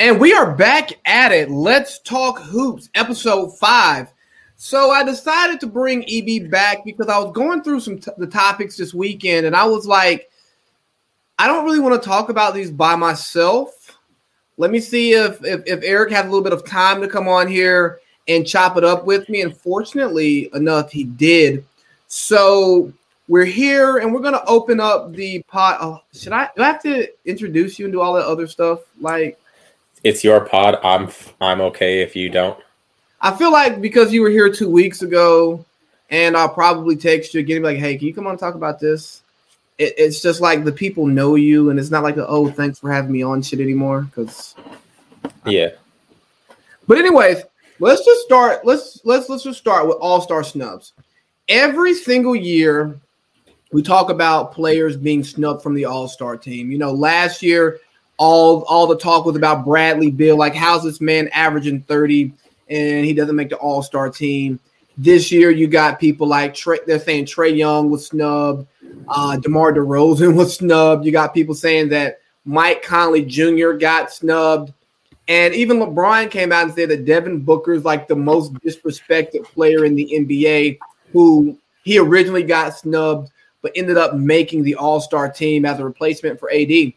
And we are back at it. Let's talk hoops, episode five. So I decided to bring EB back because I was going through some t- the topics this weekend, and I was like, I don't really want to talk about these by myself. Let me see if, if if Eric had a little bit of time to come on here and chop it up with me. And fortunately enough, he did. So we're here, and we're gonna open up the pot. Oh, should I? Do I have to introduce you and do all that other stuff? Like, it's your pod. I'm I'm okay if you don't. I feel like because you were here two weeks ago, and I'll probably text you again, like, "Hey, can you come on and talk about this?" It, it's just like the people know you, and it's not like, the, "Oh, thanks for having me on" shit anymore. Because yeah. But anyways, let's just start. Let's let's let's just start with All Star snubs. Every single year, we talk about players being snubbed from the All Star team. You know, last year all all the talk was about Bradley Beal. Like, how's this man averaging 30 and he doesn't make the All Star team? This year, you got people like Trae, they're saying Trae Young was snubbed, uh, DeMar DeRozan was snubbed. You got people saying that Mike Conley Jr. got snubbed. And even LeBron came out and said that Devin Booker is like the most disrespected player in the NBA, who he originally got snubbed, but ended up making the All Star team as a replacement for AD.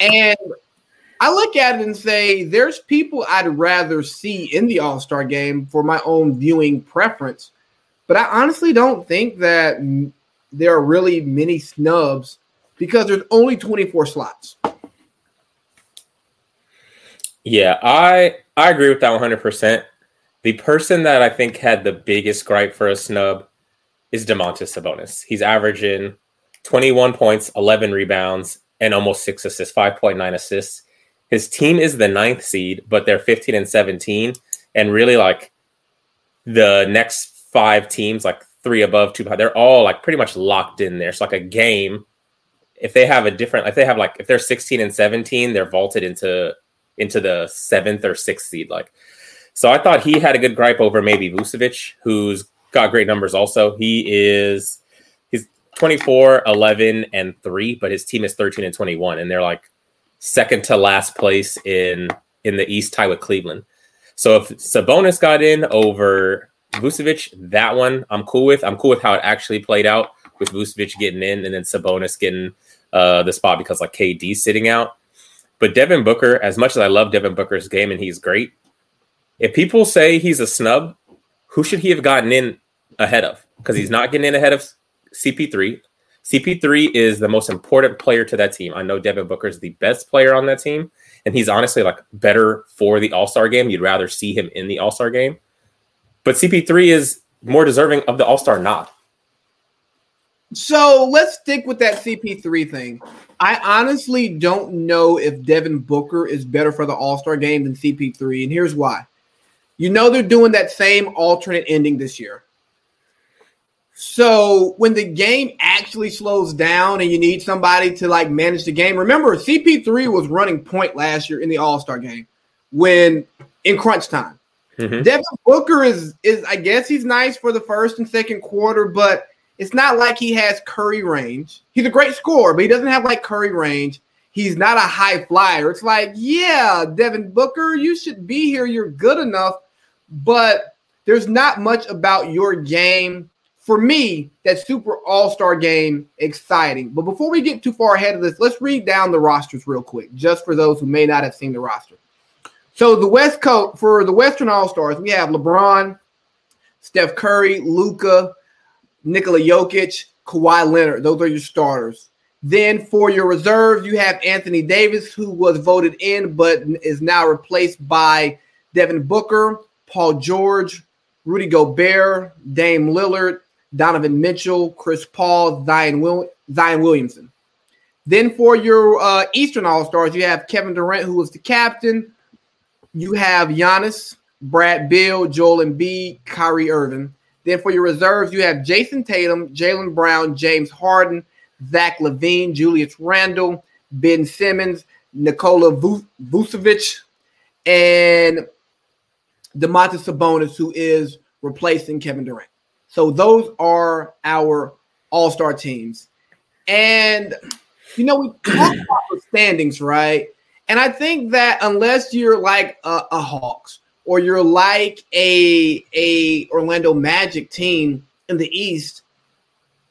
And I look at it and say, there's people I'd rather see in the All Star game for my own viewing preference. But I honestly don't think that there are really many snubs because there's only 24 slots. Yeah, I I agree with that 100%. The person that I think had the biggest gripe for a snub is Domantas Sabonis. He's averaging 21 points, 11 rebounds, and almost six assists, 5.9 assists. His team is the ninth seed, but they're 15 and 17. And really, like the next five teams, like three above, two behind, they're all like pretty much locked in there. It's like a game. If they have a different, if they have like, if they're 16 and 17, they're vaulted into into the seventh or sixth seed. Like, so I thought he had a good gripe over maybe Vucevic, who's got great numbers also. He is 24, 11, and 3, but his team is 13 and 21, and they're like second to last place in in the East, tie with Cleveland. So if Sabonis got in over Vucevic, that one I'm cool with. I'm cool with how it actually played out with Vucevic getting in and then Sabonis getting uh, the spot because like KD sitting out. But Devin Booker, as much as I love Devin Booker's game and he's great, if people say he's a snub, who should he have gotten in ahead of? Because he's not getting in ahead of CP3. CP3 is the most important player to that team. I know Devin Booker is the best player on that team, and he's honestly like better for the All Star game. You'd rather see him in the All Star game, but CP3 is more deserving of the All Star nod. So let's stick with that CP3 thing. I honestly don't know if Devin Booker is better for the All Star game than CP3, and here's why. You know they're doing that same alternate ending this year. So when the game actually slows down and you need somebody to like manage the game, remember CP3 was running point last year in the All Star game when in crunch time. Mm-hmm. Devin Booker is is I guess he's nice for the first and second quarter, but it's not like he has Curry range. He's a great scorer, but he doesn't have like Curry range. He's not a high flyer. It's like, yeah, Devin Booker, you should be here. You're good enough, but there's not much about your game for me, that Super All Star game exciting. But before we get too far ahead of this, let's read down the rosters real quick, just for those who may not have seen the roster. So the West Coast for the Western All Stars, we have LeBron, Steph Curry, Luka, Nikola Jokic, Kawhi Leonard. Those are your starters. Then for your reserves, you have Anthony Davis, who was voted in but is now replaced by Devin Booker, Paul George, Rudy Gobert, Dame Lillard, Donovan Mitchell, Chris Paul, Zion, Will- Zion Williamson. Then for your uh, Eastern All Stars, you have Kevin Durant, who was the captain. You have Giannis, Brad Beal, Joel Embiid, Kyrie Irving. Then for your reserves, you have Jayson Tatum, Jaylen Brown, James Harden, Zach LaVine, Julius Randle, Ben Simmons, Nikola Vucevic, and Domantas Sabonis, who is replacing Kevin Durant. So those are our all-star teams. And you know, we talk about the standings, right? And I think that unless you're like a, a Hawks or you're like a a Orlando Magic team in the East,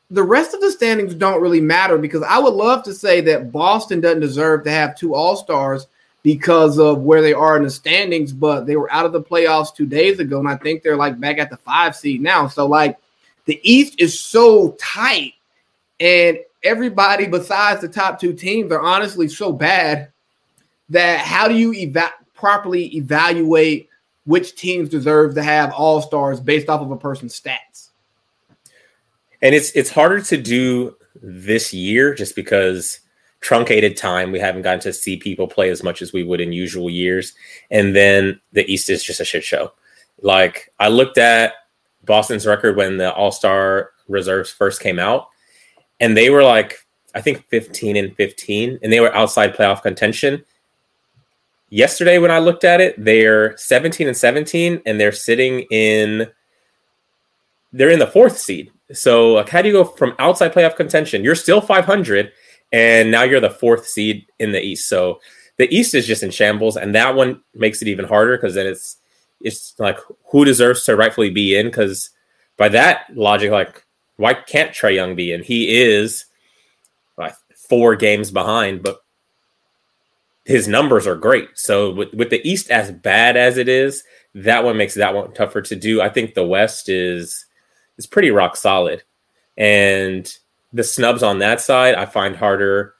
the rest of the standings don't really matter because I would love to say that Boston doesn't deserve to have two All Stars because of where they are in the standings, but they were out of the playoffs two days ago, and I think they're like back at the five seed now. So like the East is so tight, and everybody besides the top two teams are honestly so bad that how do you eva- properly evaluate which teams deserve to have all stars based off of a person's stats? And it's it's harder to do this year just because truncated time. We haven't gotten to see people play as much as we would in usual years. And then the East is just a shit show. Like I looked at Boston's record when the All Star reserves first came out, and they were like, I think 15 and 15, and they were outside playoff contention. Yesterday, when I looked at it, they're 17 and 17, and they're sitting in they're in the fourth seed. So, like, how do you go from outside playoff contention? You're still 500, and now you're the fourth seed in the East. So, the East is just in shambles, and that one makes it even harder because then it's it's like who deserves to rightfully be in? Because by that logic, like why can't Trae Young be in? He is like four games behind, but his numbers are great. So with, with the East as bad as it is, that one makes that one tougher to do. I think the West is is pretty rock solid, and the snubs on that side I find harder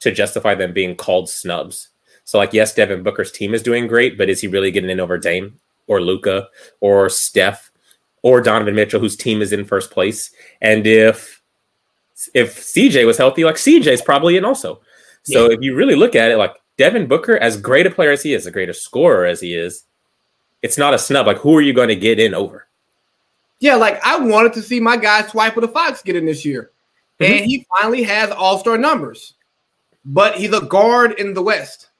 to justify them being called snubs. So like yes, Devin Booker's team is doing great, but is he really getting in over Dame? or Luka or Steph or Donovan Mitchell, whose team is in first place. And if if CJ was healthy, like CJ's probably in also. So yeah. if you really look at it, like Devin Booker, as great a player as he is, as great a greater scorer as he is, it's not a snub. Like who are you going to get in over? Yeah, like I wanted to see my guy Swipe with a Fox get in this year. Mm-hmm. And he finally has all-star numbers. But he's a guard in the West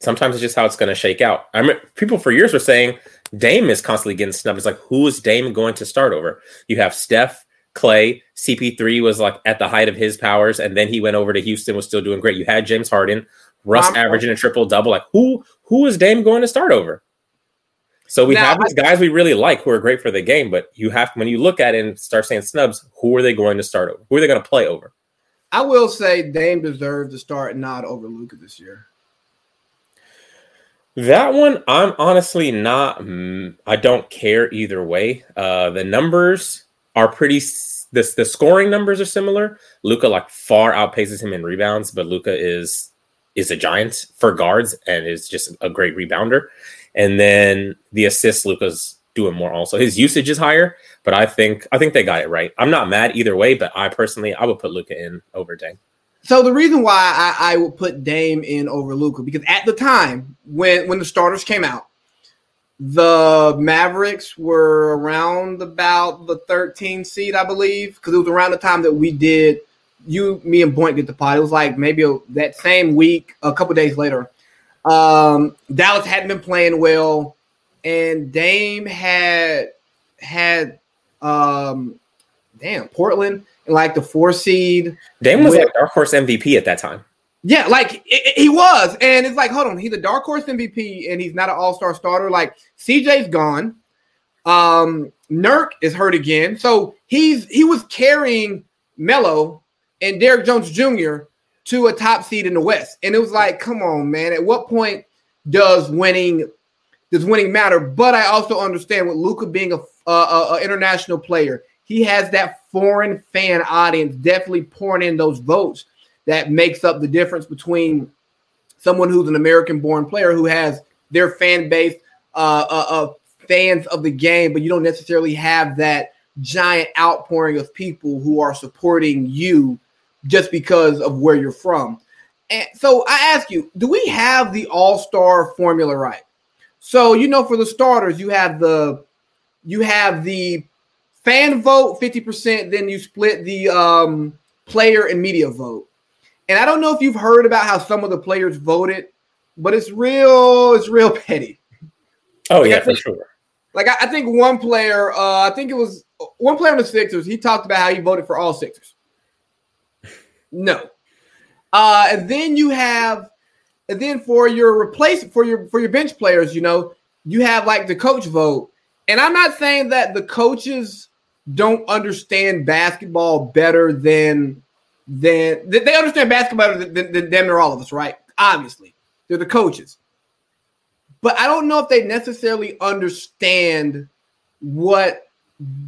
sometimes it's just how it's going to shake out. I mean, people for years were saying Dame is constantly getting snubbed. It's like, who is Dame going to start over? You have Steph, Clay, CP3 was like at the height of his powers, and then he went over to Houston, was still doing great. You had James Harden, Russ um, averaging a triple double. Like, who who is Dame going to start over? So we now, have these guys we really like who are great for the game, but you have when you look at it and start saying snubs, who are they going to start over? Who are they going to play over? I will say Dame deserves to start not over Luka this year. That one, I'm honestly not. Mm, I don't care either way. Uh, the numbers are pretty. The, the scoring numbers are similar. Luka like far outpaces him in rebounds, but Luka is is a giant for guards and is just a great rebounder. And then the assists, Luka's doing more. Also, his usage is higher, but I think I think they got it right. I'm not mad either way, but I personally I would put Luka in over Dame. So the reason why I, I would put Dame in over Luka because at the time when when the starters came out, the Mavericks were around about the 13 seed, I believe, because it was around the time that we did you, me, and Boint did the pod. It was like maybe that same week, a couple days later. Um, Dallas hadn't been playing well, and Dame had had um, damn Portland like the four seed. Dame was with, like dark horse MVP at that time. Yeah, like it, it, he was, and it's like, hold on, he's a dark horse MVP, and he's not an All Star starter. Like CJ's gone, um, Nurk is hurt again, so he's he was carrying Melo and Derrick Jones Jr. to a top seed in the West, and it was like, come on, man, at what point does winning does winning matter? But I also understand with Luka being a, a, a international player, he has that foreign fan audience definitely pouring in those votes that makes up the difference between someone who's an American born player who has their fan base uh, uh, of fans of the game, but you don't necessarily have that giant outpouring of people who are supporting you just because of where you're from. And so I ask you, do we have the all-star formula right? So you know, for the starters, you have the you have the fan vote 50%, then you split the um, player and media vote. And I don't know if you've heard about how some of the players voted, but it's real, it's real petty. Oh, yeah, think, for sure. Like I, I, think one player, uh, I think it was one player on the Sixers, he talked about how he voted for all Sixers. No. Uh, and then you have, and then for your replace for your for your bench players, you know, you have like the coach vote. And I'm not saying that the coaches don't understand basketball better than than they understand basketball better than, than, than all of us, right? Obviously, they're the coaches. But I don't know if they necessarily understand what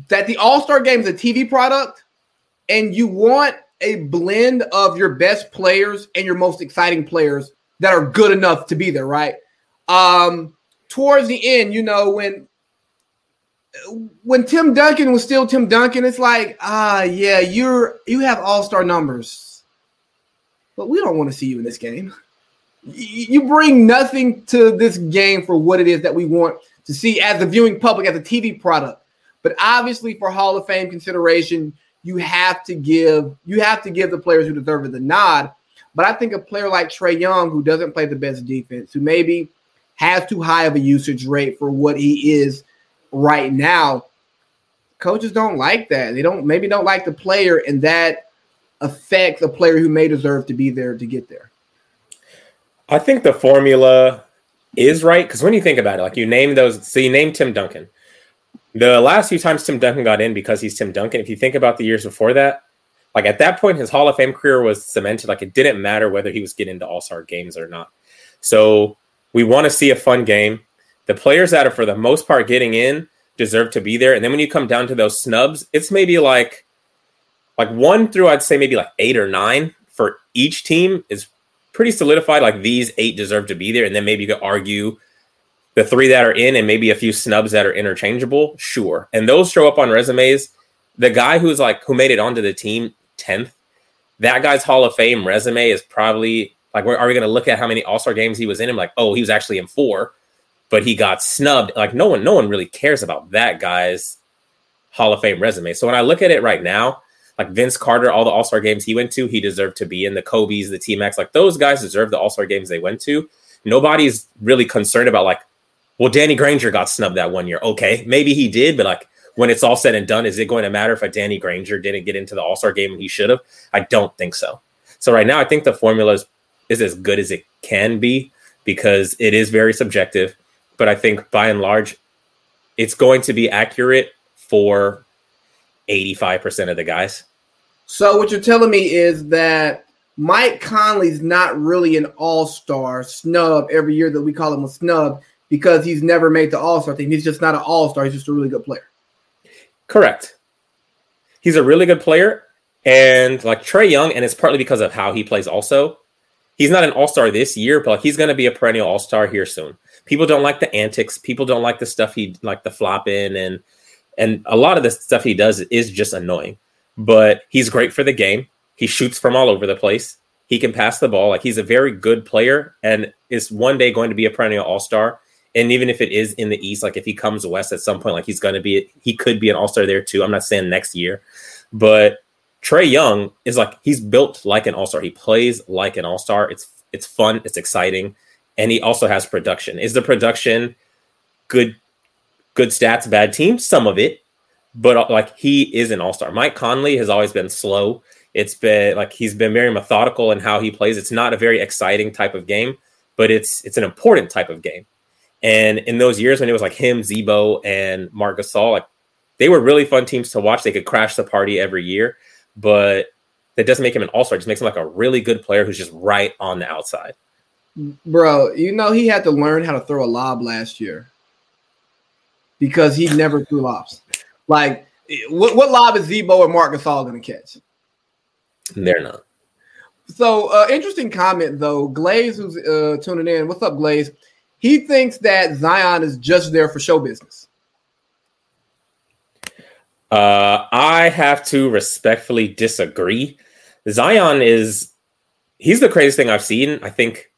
that the All Star game is a TV product, and you want a blend of your best players and your most exciting players that are good enough to be there, right? Um, towards the end, you know, when when Tim Duncan was still Tim Duncan, it's like, ah, yeah, you're you have all star numbers, but we don't want to see you in this game. You bring nothing to this game for what it is that we want to see as the viewing public, as a TV product. But obviously, for Hall of Fame consideration, you have to give you have to give the players who deserve it the nod. But I think a player like Trae Young, who doesn't play the best defense, who maybe has too high of a usage rate for what he is right now, coaches don't like that. They don't maybe don't like the player, and that affects a player who may deserve to be there to get there. I think the formula is right because when you think about it, like you name those, so you name Tim Duncan. The last few times Tim Duncan got in because he's Tim Duncan, if you think about the years before that, like at that point, his Hall of Fame career was cemented. Like it didn't matter whether he was getting into All Star games or not. So we want to see a fun game. The players that are for the most part getting in deserve to be there. And then when you come down to those snubs, it's maybe like like one through I'd say maybe like eight or nine for each team is pretty solidified. Like these eight deserve to be there, and then maybe you could argue the three that are in and maybe a few snubs that are interchangeable. Sure, and those show up on resumes. The guy who's like who made it onto the team tenth, that guy's Hall of Fame resume is probably like, are we going to look at how many All Star games he was in? Him like, oh, he was actually in four, but he got snubbed. Like, no one, no one really cares about that guy's Hall of Fame resume. So when I look at it right now, like Vince Carter, all the All Star games he went to, he deserved to be in. The Kobe's, the T Max, like those guys deserve the All Star games they went to. Nobody's really concerned about like, well, Danny Granger got snubbed that one year. Okay, maybe he did, but like when it's all said and done, is it going to matter if a Danny Granger didn't get into the All Star game and he should have? I don't think so. So right now, I think the formula is, is as good as it can be because it is very subjective. But I think by and large, it's going to be accurate for 85% of the guys. So what you're telling me is that Mike Conley's not really an all-star snub every year that we call him a snub because he's never made the all-star team. He's just not an all-star. He's just a really good player. Correct. He's a really good player. And like Trae Young, and it's partly because of how he plays also. He's not an all-star this year, but like he's gonna be a perennial all-star here soon. People don't like the antics, people don't like the stuff he like the flopping and and a lot of the stuff he does is just annoying. But he's great for the game. He shoots from all over the place. He can pass the ball. Like he's a very good player and is one day going to be a perennial all-star. And even if it is in the East, like if he comes west at some point, like he's going to be, he could be an all-star there too. I'm not saying next year, but Trae Young is like he's built like an all-star. He plays like an all-star. It's it's fun, it's exciting, and he also has production. Is the production good good stats, bad team, some of it, but uh, like he is an all star. Mike Conley has always been slow. It's been like he's been very methodical in how he plays. It's not a very exciting type of game, but it's it's an important type of game. And in those years when it was like him, Z-Bo, and Marc Gasol, like they were really fun teams to watch. They could crash the party every year, but that doesn't make him an all star. Just makes him like a really good player who's just right on the outside. Bro, you know he had to learn how to throw a lob last year because he never threw lobs. Like, what, what lob is Z-Bo and Marc Gasol going to catch? They're not. So, uh, interesting comment though. Glaze, who's uh, tuning in, what's up, Glaze? He thinks that Zion is just there for show business. Uh, I have to respectfully disagree. Zion is he's the craziest thing I've seen, I think,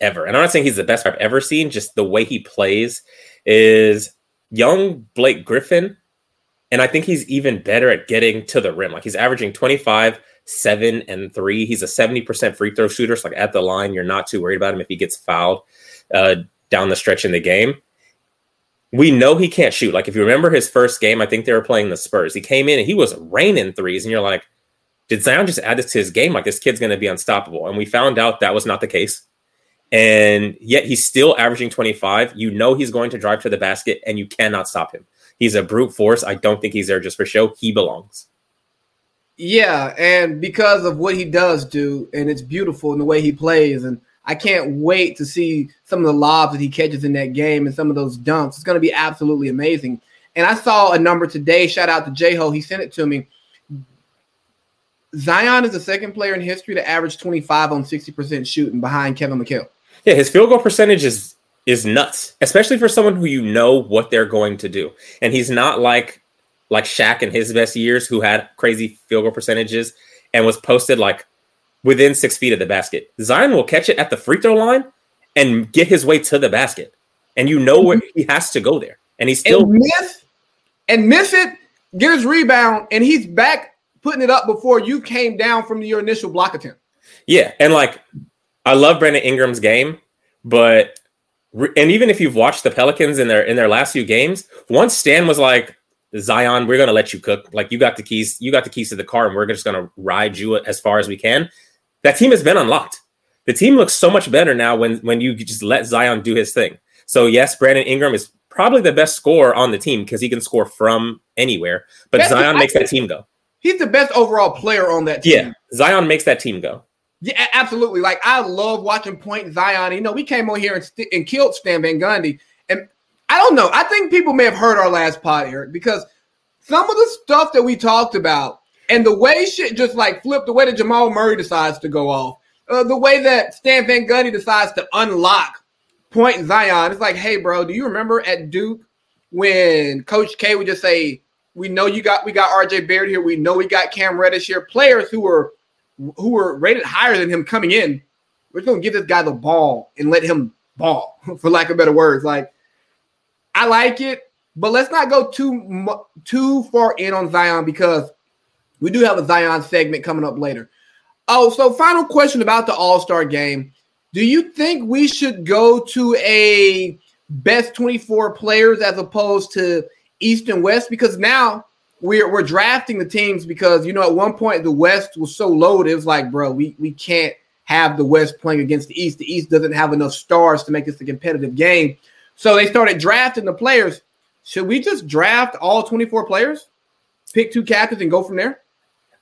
ever. And I'm not saying he's the best I've ever seen, just the way he plays is young Blake Griffin, and I think he's even better at getting to the rim. Like he's averaging 25, 7, and 3. He's a 70% free throw shooter. So like at the line, you're not too worried about him if he gets fouled uh, down the stretch in the game. We know he can't shoot. Like if you remember his first game, I think they were playing the Spurs. He came in and he was raining threes, and you're like, did Zion just add this to his game? Like this kid's going to be unstoppable. And we found out that was not the case. And yet he's still averaging 25. You know he's going to drive to the basket and you cannot stop him. He's a brute force. I don't think he's there just for show. He belongs. Yeah, and because of what he does do, and it's beautiful in the way he plays, and I can't wait to see some of the lobs that he catches in that game and some of those dunks. It's going to be absolutely amazing. And I saw a number today. Shout out to J Ho. He sent it to me. Zion is the second player in history to average 25 on 60% shooting behind Kevin McHale. Yeah, his field goal percentage is is nuts, especially for someone who you know what they're going to do. And he's not like like Shaq in his best years who had crazy field goal percentages and was posted like within six feet of the basket. Zion will catch it at the free throw line and get his way to the basket. And you know where he has to go there. And he's still and miss and miss it, get his rebound, and he's back putting it up before you came down from your initial block attempt. Yeah, and like I love Brandon Ingram's game, but and even if you've watched the Pelicans in their in their last few games, once Stan was like, Zion, we're gonna let you cook. Like you got the keys, you got the keys to the car, and we're just gonna ride you as far as we can. That team has been unlocked. The team looks so much better now when when you just let Zion do his thing. So yes, Brandon Ingram is probably the best scorer on the team because he can score from anywhere. But That's Zion makes that team go. He's the best overall player on that team. Yeah, Zion makes that team go. Yeah, absolutely. Like I love watching Point Zion. You know, we came on here and, st- and killed Stan Van Gundy, and I don't know. I think people may have heard our last pod, Eric, because some of the stuff that we talked about and the way shit just like flipped, the way that Jamal Murray decides to go off, uh, the way that Stan Van Gundy decides to unlock Point Zion. It's like, hey, bro, do you remember at Duke when Coach K would just say, "We know you got we got R.J. Barrett here. We know we got Cam Reddish here. Players who were who were rated higher than him coming in. We're just gonna give this guy the ball and let him ball, for lack of better words. Like, I like it, but let's not go too too far in on Zion because we do have a Zion segment coming up later. Oh, so final question about the All Star game. Do you think we should go to a best 24 players as opposed to East and West? Because now we're we're drafting the teams because you know at one point the West was so loaded. It was like, bro, we we can't have the West playing against the East. The East doesn't have enough stars to make this a competitive game. So they started drafting the players. Should we just draft all 24 players, pick two captains, and go from there?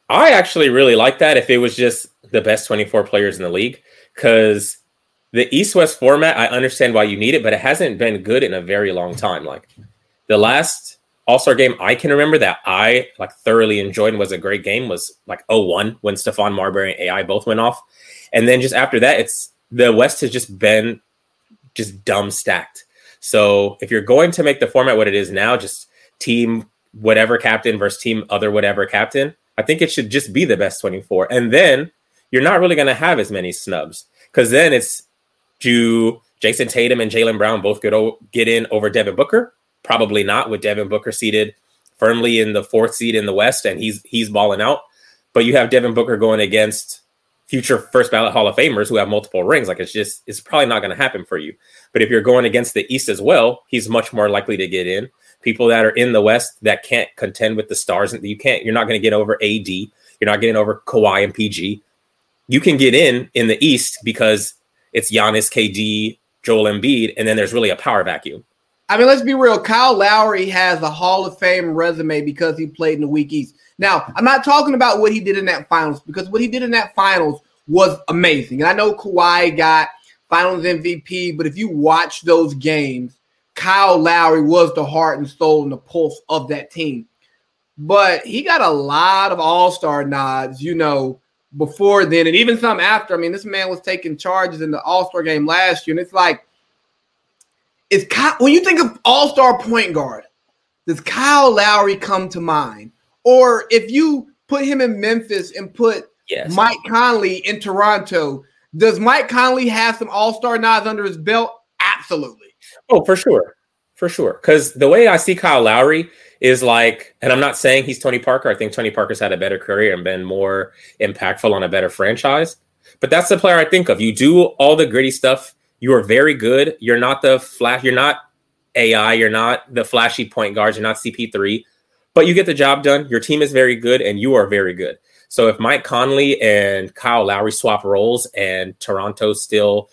I actually really like that if it was just the best 24 players in the league because the East West format, I understand why you need it, but it hasn't been good in a very long time. Like the last All Star game I can remember that I like thoroughly enjoyed and was a great game was like 01 when Stephon Marbury and AI both went off. And then just after that, it's the West has just been just dumb stacked. So if you're going to make the format what it is now, just team whatever captain versus team other whatever captain, I think it should just be the best 24. And then you're not really going to have as many snubs because then it's do Jayson Tatum and Jaylen Brown both get, o- get in over Devin Booker? Probably not, with Devin Booker seated firmly in the fourth seed in the West, and he's he's balling out. But you have Devin Booker going against future first ballot Hall of Famers who have multiple rings. Like it's just it's probably not going to happen for you. But if you're going against the East as well, he's much more likely to get in people that are in the West that can't contend with the stars. You can't. You're not going to get over AD. You're not getting over Kawhi and PG. You can get in in the East because it's Giannis, KD, Joel Embiid, and then there's really a power vacuum. I mean, let's be real. Kyle Lowry has a Hall of Fame resume because he played in the Weak East. Now, I'm not talking about what he did in that finals because what he did in that finals was amazing. And I know Kawhi got finals MVP, but if you watch those games, Kyle Lowry was the heart and soul and the pulse of that team. But he got a lot of all star nods, you know, before then, and even some after. I mean, this man was taking charges in the all star game last year. And it's like, is Kyle, when you think of all star point guard, does Kyle Lowry come to mind? Or if you put him in Memphis and put yes. Mike Conley in Toronto, does Mike Conley have some all star nods under his belt? Absolutely. Oh, for sure. For sure. Because the way I see Kyle Lowry is like, and I'm not saying he's Tony Parker. I think Tony Parker's had a better career and been more impactful on a better franchise. But that's the player I think of. You do all the gritty stuff. You are very good. You're not the flash. You're not AI. You're not the flashy point guards. You're not CP3. But you get the job done. Your team is very good, and you are very good. So if Mike Conley and Kyle Lowry swap roles and Toronto still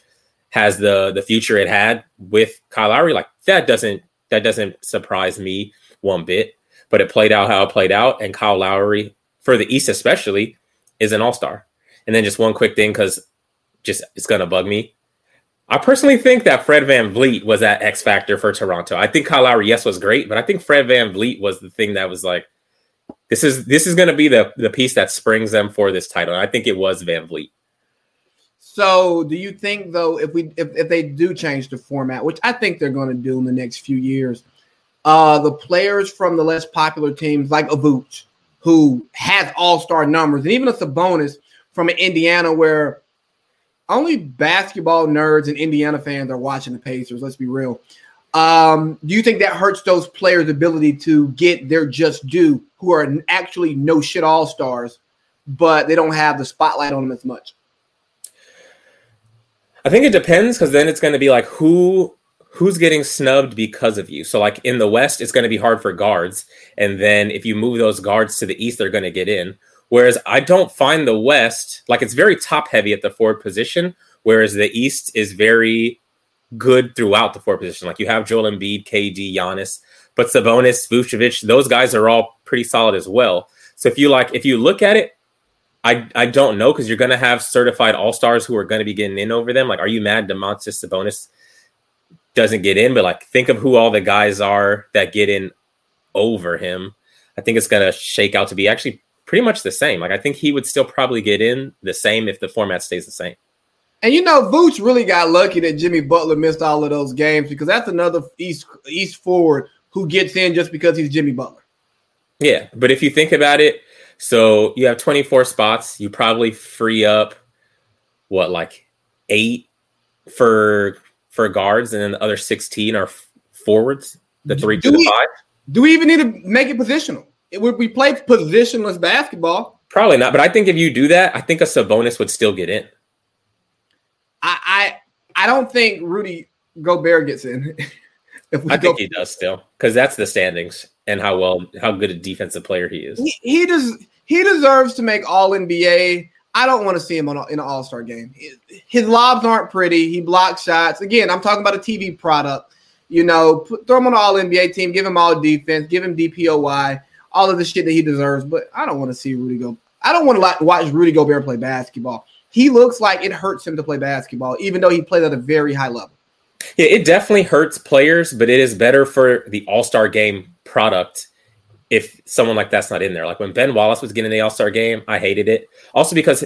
has the the future it had with Kyle Lowry, like that doesn't that doesn't surprise me one bit. But it played out how it played out, and Kyle Lowry for the East especially is an All Star. And then just one quick thing because just it's gonna bug me. I personally think that Fred VanVleet was that X factor for Toronto. I think Kyle Lowry, yes, was great, but I think Fred VanVleet was the thing that was like, this is this is to be the the piece that springs them for this title. And I think it was VanVleet. So, do you think though, if we if, if they do change the format, which I think they're going to do in the next few years, uh, the players from the less popular teams like Vooch, who has all star numbers, and even a Sabonis from Indiana, where only basketball nerds and Indiana fans are watching the Pacers. Let's be real. Um, do you think that hurts those players' ability to get their just due, who are actually no shit all stars, but they don't have the spotlight on them as much? I think it depends because then it's going to be like who who's getting snubbed because of you. So like in the West, it's going to be hard for guards, and then if you move those guards to the East, they're going to get in. Whereas I don't find the West like it's very top heavy at the forward position, whereas the East is very good throughout the forward position. Like you have Joel Embiid, KD, Giannis, but Sabonis, Vucevic, those guys are all pretty solid as well. So if you like, if you look at it, I I don't know because you're going to have certified all stars who are going to be getting in over them. Like, are you mad Domantas Sabonis doesn't get in? But like, think of who all the guys are that get in over him. I think it's going to shake out to be actually pretty much the same. Like I think he would still probably get in the same if the format stays the same. And you know, Vooch really got lucky that Jimmy Butler missed all of those games because that's another East East forward who gets in just because he's Jimmy Butler. Yeah, but if you think about it, so you have 24 spots, you probably free up what like eight for for guards, and then the other 16 are forwards, the three do to we, the five. Do we even need to make it positional? would we play positionless basketball? Probably not. But I think if you do that, I think a Sabonis would still get in. I I, I don't think Rudy Gobert gets in. I think he does still because that's the standings and how well how good a defensive player he is. He, he does he deserves to make All NBA. I don't want to see him on in an All Star game. His lobs aren't pretty. He blocks shots. Again, I'm talking about a TV product. You know, put, throw him on an All NBA team. Give him all defense. Give him DPOY all of the shit that he deserves. But I don't want to see Rudy go. I don't want to watch Rudy Gobert play basketball. He looks like it hurts him to play basketball, even though he plays at a very high level. Yeah, it definitely hurts players, but it is better for the All Star game product if someone like that's not in there. Like when Ben Wallace was getting the All Star game, I hated it. Also because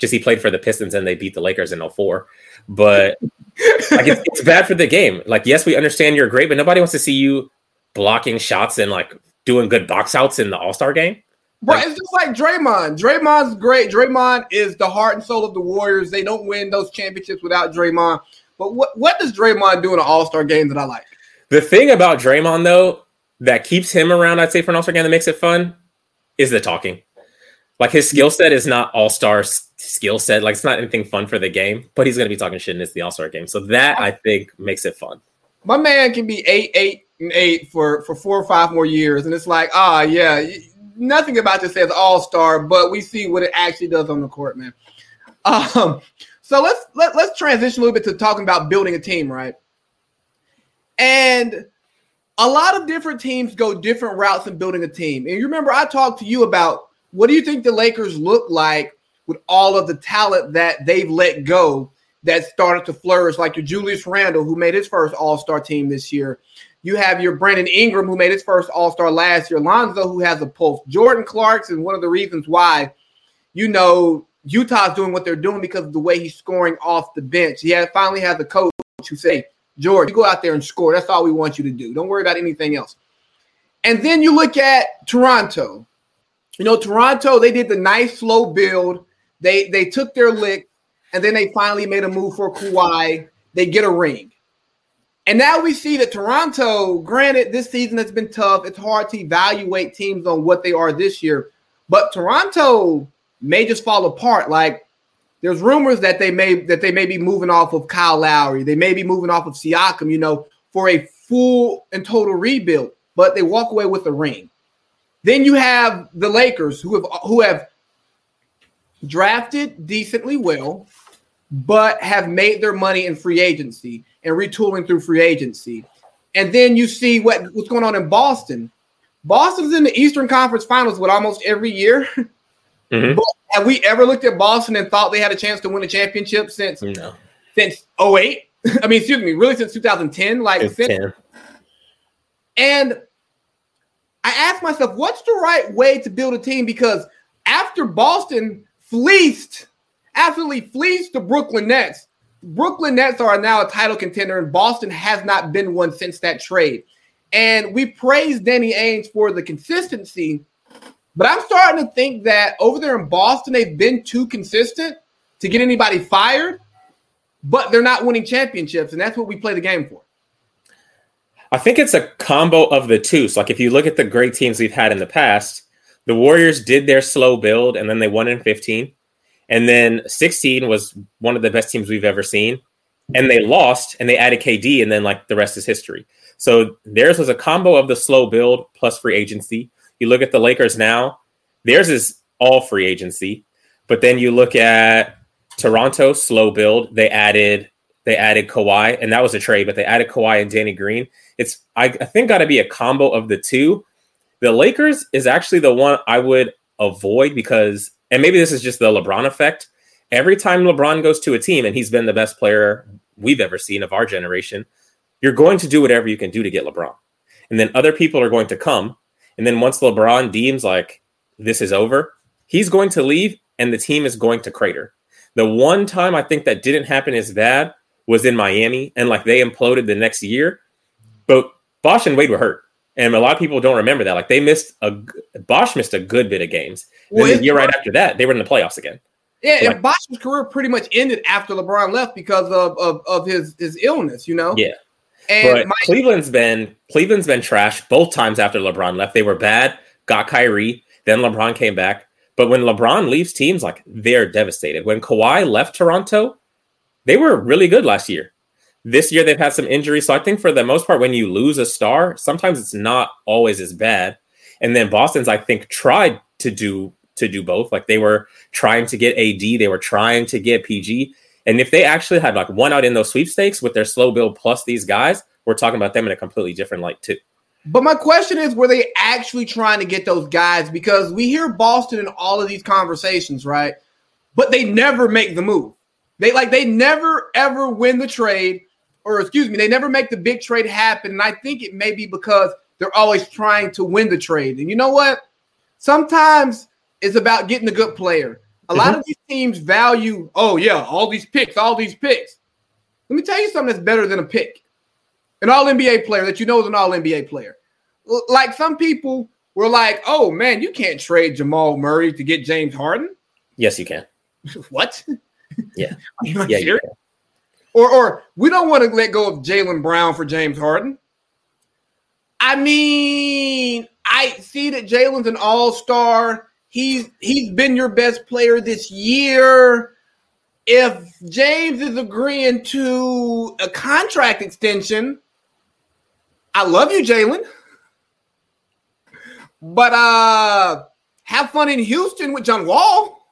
just he played for the Pistons and they beat the Lakers in 04. But like it's, it's bad for the game. Like, yes, we understand you're great, but nobody wants to see you blocking shots and like doing good box outs in the All Star game. Bro, like, it's just like Draymond. Draymond's great. Draymond is the heart and soul of the Warriors. They don't win those championships without Draymond. But what, what does Draymond do in an All Star game that I like? The thing about Draymond, though, that keeps him around, I'd say, for an All Star game that makes it fun is the talking. Like his skill set is not All Star skill set. Like it's not anything fun for the game, but he's going to be talking shit in this the All Star game. So that I think makes it fun. My man can be eight, eight, and eight for for four or five more years, and it's like, ah, yeah, nothing about this says all star, but we see what it actually does on the court, man. Um, so let's let, let's transition a little bit to talking about building a team, right? And a lot of different teams go different routes in building a team. And you remember I talked to you about what do you think the Lakers look like with all of the talent that they've let go that started to flourish, like your Julius Randle, who made his first All Star team this year. You have your Brandon Ingram, who made his first All Star last year. Lonzo, who has a pulse. Jordan Clarkson one of the reasons why, you know, Utah's doing what they're doing because of the way he's scoring off the bench. He had, finally has a coach who say, George, you go out there and score. That's all we want you to do. Don't worry about anything else. And then you look at Toronto. You know, Toronto, they did the nice slow build. They they took their lick, and then they finally made a move for Kawhi. They get a ring. And now we see that Toronto, granted, this season has been tough. It's hard to evaluate teams on what they are this year, but Toronto may just fall apart. Like there's rumors that they may that they may be moving off of Kyle Lowry. They may be moving off of Siakam, you know, for a full and total rebuild, but they walk away with a ring. Then you have the Lakers who have who have drafted decently well, but have made their money in free agency and retooling through free agency. And then you see what, what's going on in Boston. Boston's in the Eastern Conference Finals with almost every year. Mm-hmm. Have we ever looked at Boston and thought they had a chance to win a championship since no. since 08? I mean, excuse me, really since 2010? Like since, and I asked myself, what's the right way to build a team? Because after Boston fleeced, absolutely fleeced the Brooklyn Nets, Brooklyn Nets are now a title contender, and Boston has not been one since that trade. And we praise Danny Ainge for the consistency, but I'm starting to think that over there in Boston, they've been too consistent to get anybody fired, but they're not winning championships, and that's what we play the game for. I think it's a combo of the two. So, like, if you look at the great teams we've had in the past, the Warriors did their slow build and then they won in 15. And then 16 was one of the best teams we've ever seen. And they lost and they added KD, and then like the rest is history. So theirs was a combo of the slow build plus free agency. You look at the Lakers now, theirs is all free agency. But then you look at Toronto, slow build. They added they added Kawhi, and that was a trade, but they added Kawhi and Danny Green. It's I, I think got to be a combo of the two. The Lakers is actually the one I would avoid because, and maybe this is just the LeBron effect. Every time LeBron goes to a team and he's been the best player we've ever seen of our generation, you're going to do whatever you can do to get LeBron. And then other people are going to come. And then once LeBron deems like this is over, he's going to leave and the team is going to crater. The one time I think that didn't happen as bad was in Miami and like they imploded the next year. But Bosh and Wade were hurt. And a lot of people don't remember that. Like they missed a Bosh missed a good bit of games. Well, then the year right after that, they were in the playoffs again. Yeah, so like, Bosh's career pretty much ended after LeBron left because of, of, of his his illness, you know? Yeah. And but my- Cleveland's been Cleveland's been trash both times after LeBron left. They were bad, got Kyrie, then LeBron came back. But when LeBron leaves teams, like they're devastated. When Kawhi left Toronto, they were really good last year. This year they've had some injuries. So I think for the most part, when you lose a star, sometimes it's not always as bad. And then Boston's, I think, tried to do to do both. Like they were trying to get AD, they were trying to get PG. And if they actually had like one out in those sweepstakes with their slow build plus these guys, we're talking about them in a completely different light too. But my question is, were they actually trying to get those guys? Because we hear Boston in all of these conversations, right? But they never make the move. They like they never ever win the trade, or excuse me, they never make the big trade happen. And I think it may be because they're always trying to win the trade. And you know what? Sometimes it's about getting a good player. A lot mm-hmm. of these teams value, oh yeah, all these picks, all these picks. Let me tell you something that's better than a pick. An all NBA player that you know is an all NBA player. Like some people were like, oh man, you can't trade Jamal Murray to get James Harden. Yes, you can. what? Yeah. yeah or, or we don't want to let go of Jaylen Brown for James Harden. I mean, I see that Jaylen's an all-star. He's he's been your best player this year. If James is agreeing to a contract extension, I love you, Jaylen. But uh have fun in Houston with John Wall.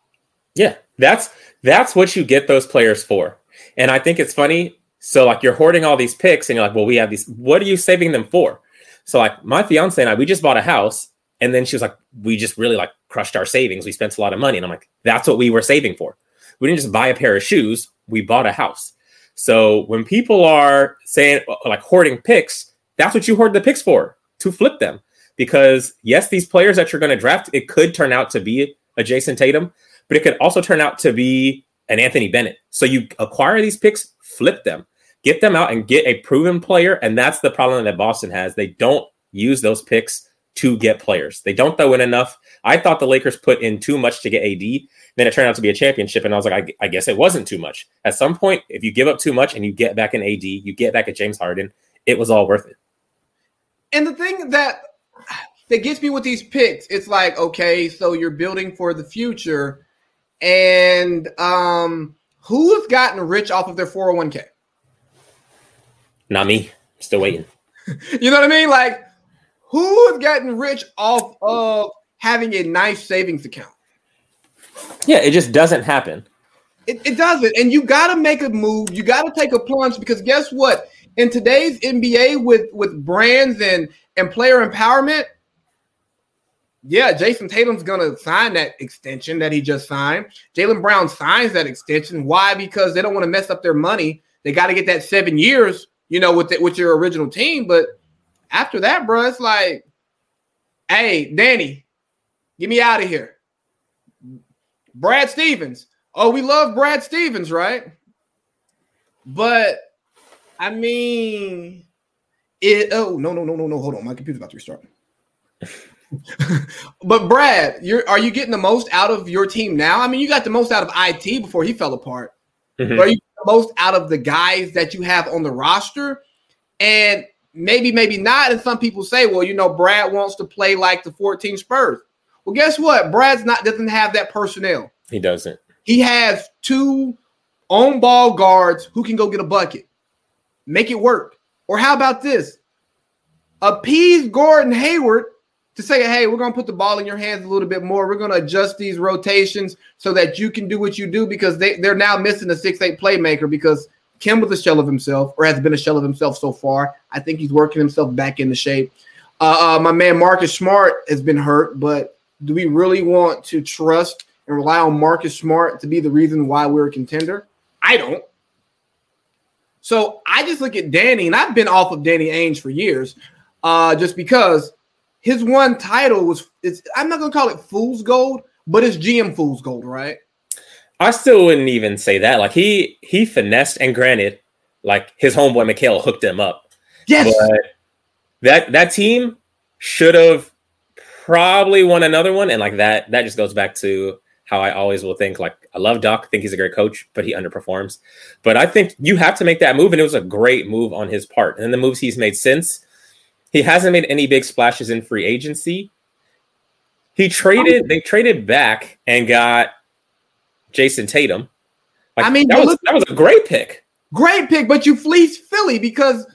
Yeah, that's that's what you get those players for. And I think it's funny. So like you're hoarding all these picks and you're like, well, we have these. What are you saving them for? So like my fiance and I, we just bought a house. And then she was like, we just really like crushed our savings. We spent a lot of money. And I'm like, that's what we were saving for. We didn't just buy a pair of shoes. We bought a house. So when people are saying like hoarding picks, that's what you hoard the picks for to flip them. Because yes, these players that you're going to draft, it could turn out to be a Jayson Tatum, but it could also turn out to be an Anthony Bennett. So you acquire these picks, flip them, get them out, and get a proven player. And that's the problem that Boston has. They don't use those picks to get players. They don't throw in enough. I thought the Lakers put in too much to get AD. Then it turned out to be a championship, and I was like, I, I guess it wasn't too much. At some point, if you give up too much and you get back in AD, you get back at James Harden, it was all worth it. And the thing that that gets me with these picks, it's like, okay, so you're building for the future and um, who has gotten rich off of their 401k? Not me. Still waiting. you know what I mean? Like, who has gotten rich off of having a nice savings account? Yeah, it just doesn't happen. It, it doesn't. And you got to make a move. You got to take a plunge because guess what? In today's NBA with with brands and and player empowerment, yeah, Jayson Tatum's gonna sign that extension that he just signed. Jaylen Brown signs that extension. Why? Because they don't want to mess up their money. They got to get that seven years, you know, with the, with your original team. But after that, bro, it's like, hey, Danny, get me out of here. Brad Stevens. Oh, we love Brad Stevens, right? But I mean, it. Oh no, no, no, no, no. Hold on, my computer's about to restart. but Brad, you're are you getting the most out of your team now? I mean, you got the most out of it before he fell apart. Mm-hmm. Are you the most out of the guys that you have on the roster? And maybe, maybe not. And some people say, well, you know, Brad wants to play like the 14 Spurs. Well, guess what? Brad's not doesn't have that personnel. He doesn't. He has two on ball guards who can go get a bucket. Make it work. Or how about this? Appease Gordon Hayward to say, hey, we're going to put the ball in your hands a little bit more. We're going to adjust these rotations so that you can do what you do because they, they're now missing a six-eight playmaker because Kim was a shell of himself or has been a shell of himself so far. I think he's working himself back into shape. Uh, uh, my man Marcus Smart has been hurt, but do we really want to trust and rely on Marcus Smart to be the reason why we're a contender? I don't. So I just look at Danny, and I've been off of Danny Ainge for years, uh, just because his one title was I'm not gonna call it fool's gold, but it's GM fool's gold, right? I still wouldn't even say that. Like he he finessed and granted, like his homeboy McHale hooked him up. Yes. But that that team should have probably won another one. And like that, that just goes back to how I always will think like I love Doc, think he's a great coach, but he underperforms. But I think you have to make that move, and it was a great move on his part. And the moves he's made since he hasn't made any big splashes in free agency. He traded, they traded back and got Jayson Tatum. Like, I mean, that was, that was a great pick. Great pick, but you fleeced Philly because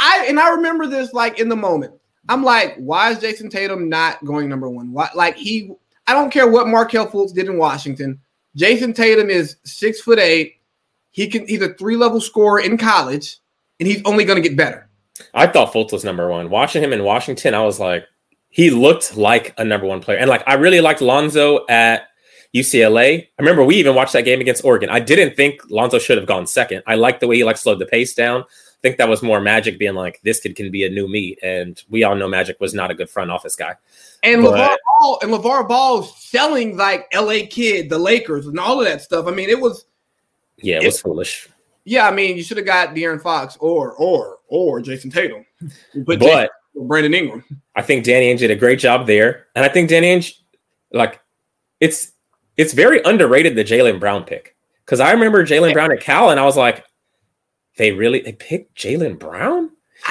I and I remember this like in the moment. I'm like, why is Jayson Tatum not going number one? Why, like he, I don't care what Markelle Fultz did in Washington. Jayson Tatum is six foot eight. He can he's a three level scorer in college, and he's only going to get better. I thought Fultz was number one. Watching him in Washington, I was like, he looked like a number one player. And like, I really liked Lonzo at UCLA. I remember we even watched that game against Oregon. I didn't think Lonzo should have gone second. I liked the way he like slowed the pace down. I think that was more Magic being like, this kid can be a new me. And we all know Magic was not a good front office guy. And but, LeVar Ball and LeVar Ball selling like LA Kid, the Lakers, and all of that stuff. I mean, it was Yeah, it, it was foolish. Yeah, I mean, you should have got De'Aaron Fox or or or Jayson Tatum, but, but Brandon Ingram. I think Danny Ainge did a great job there, and I think Danny Ainge, like, it's it's very underrated the Jaylen Brown pick because I remember Jaylen Brown at Cal, and I was like, they really they picked Jaylen Brown,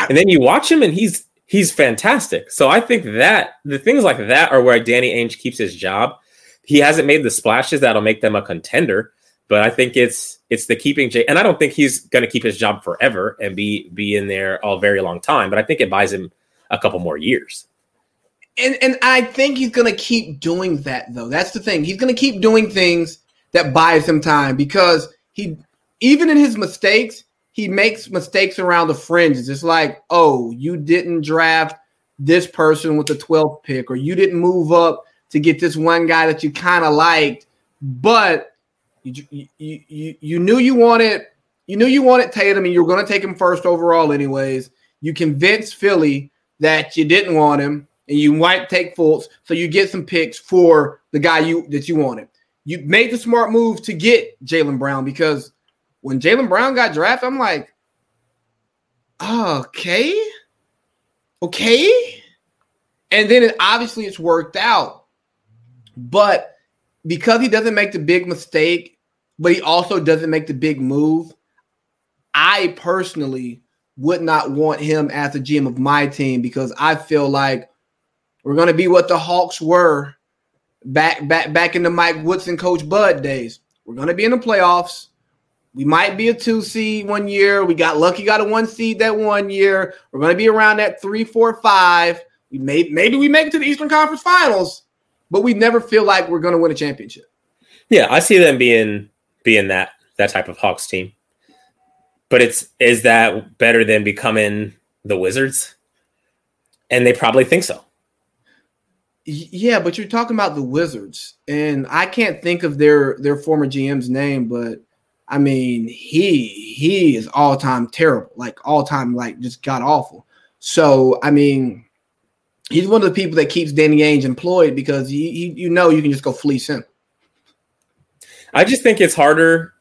and then you watch him, and he's he's fantastic. So I think that the things like that are where Danny Ainge keeps his job. He hasn't made the splashes that'll make them a contender, but I think it's it's the keeping Jay, and I don't think he's going to keep his job forever and be be in there a very long time. But I think it buys him a couple more years. And and I think he's to keep doing that though. That's the thing. He's to keep doing things that buys him time because he even in his mistakes, he makes mistakes around the fringes. It's like, oh, you didn't draft this person with the 12th pick, or you didn't move up to get this one guy that you kind of liked, but you, you, you, you knew you wanted you knew you wanted Tatum and you were going to take him first overall anyways. You convinced Philly that you didn't want him and you might take Fultz, so you get some picks for the guy you that you wanted. You made the smart move to get Jaylen Brown because when Jaylen Brown got drafted, I'm like, okay, okay, and then it, obviously it's worked out, but because he doesn't make the big mistake but he also doesn't make the big move. I personally would not want him as a GM of my team because I feel like we're going to be what the Hawks were back back back in the Mike Woodson coach Bud days. We're going to be in the playoffs. We might be a two seed one year. We got lucky, got a one seed that one year. We're going to be around that three, four, five. We may maybe we make it to the Eastern Conference Finals, but we never feel like we're going to win a championship. Yeah, I see them being being that that type of Hawks team. But it's is that better than becoming the Wizards? And they probably think so. Yeah, but you're talking about the Wizards, and I can't think of their their former GM's name, but I mean he he is all time terrible, like all time like just god awful. So I mean, he's one of the people that keeps Danny Ainge employed because he you know you can just go fleece him. I just think it's harder.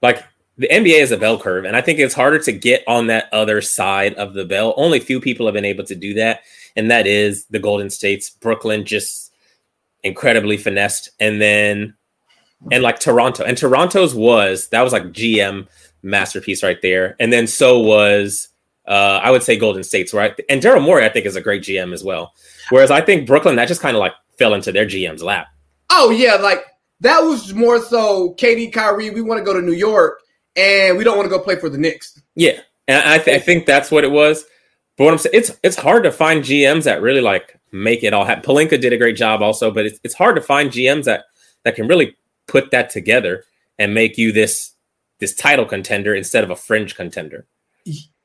Like the NBA is a bell curve, and I think it's harder to get on that other side of the bell. Only few people have been able to do that, and that is the Golden States. Brooklyn just incredibly finessed, and then and like Toronto, and Toronto's was that was like GM masterpiece right there, and then so was uh, I would say Golden State's right, and Daryl Morey I think is a great GM as well. Whereas I think Brooklyn that just kind of like fell into their GM's lap. Oh yeah, like that was more so KD Kyrie. We want to go to New York, and we don't want to go play for the Knicks. Yeah, and I, th- I think that's what it was. But what I'm saying, it's it's hard to find GMs that really like make it all happen. Pelinka did a great job also, but it's it's hard to find GMs that that can really put that together and make you this this title contender instead of a fringe contender.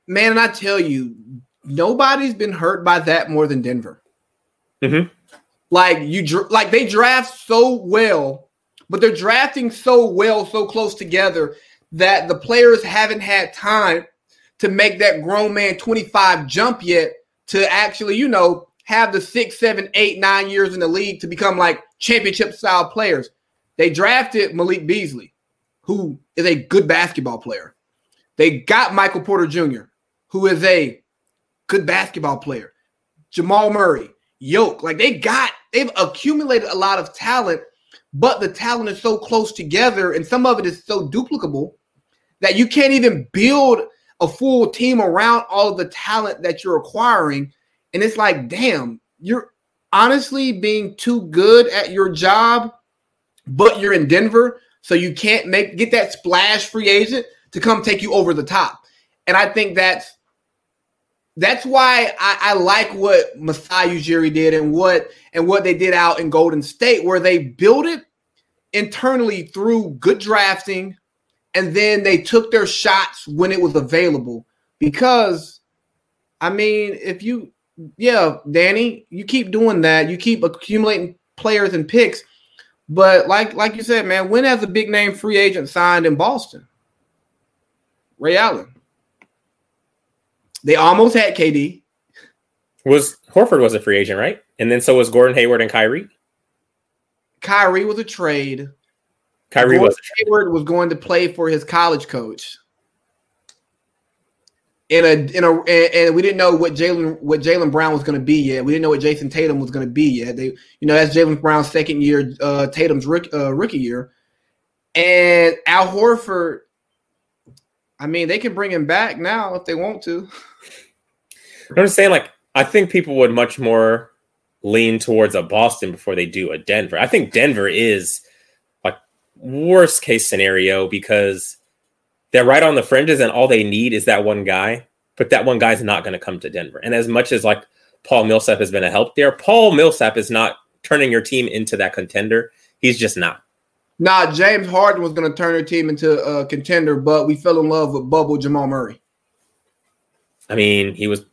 Man, and I tell you, nobody's been hurt by that more than Denver. Mm-hmm. Like you, like they draft so well, but they're drafting so well, so close together that the players haven't had time to make that grown man 25 jump yet to actually, you know, have the six, seven, eight, nine years in the league to become like championship style players. They drafted Malik Beasley, who is a good basketball player. They got Michael Porter Jr., who is a good basketball player. Jamal Murray, Yoke, like they got, they've accumulated a lot of talent, but the talent is so close together and some of it is so duplicable that you can't even build a full team around all of the talent that you're acquiring. And it's like, damn, you're honestly being too good at your job, but you're in Denver, so you can't make get that splash free agent to come take you over the top. And I think that's that's why I, I like what Masai Ujiri did and what and what they did out in Golden State, where they built it internally through good drafting, and then they took their shots when it was available. Because, I mean, if you, yeah, Danny, you keep doing that, you keep accumulating players and picks. But like like you said, man, when has a big name free agent signed in Boston? Ray Allen. They almost had KD. Was Horford was a free agent, right? And then so was Gordon Hayward and Kyrie. Kyrie was a trade. Kyrie was Hayward was going to play for his college coach. In a in a and we didn't know what Jaylen what Jaylen Brown was going to be yet. We didn't know what Jayson Tatum was going to be yet. They you know that's Jaylen Brown's second year, uh, Tatum's rookie, uh, rookie year, and Al Horford. I mean, they can bring him back now if they want to. I'm just saying, like, I think people would much more lean towards a Boston before they do a Denver. I think Denver is worst case scenario because they're right on the fringes and all they need is that one guy, but that one guy's not going to come to Denver. And as much as like Paul Millsap has been a help there, Paul Millsap is not turning your team into that contender. He's just not. Nah, James Harden was going to turn their team into a contender, but we fell in love with Bubble Jamal Murray. I mean, he was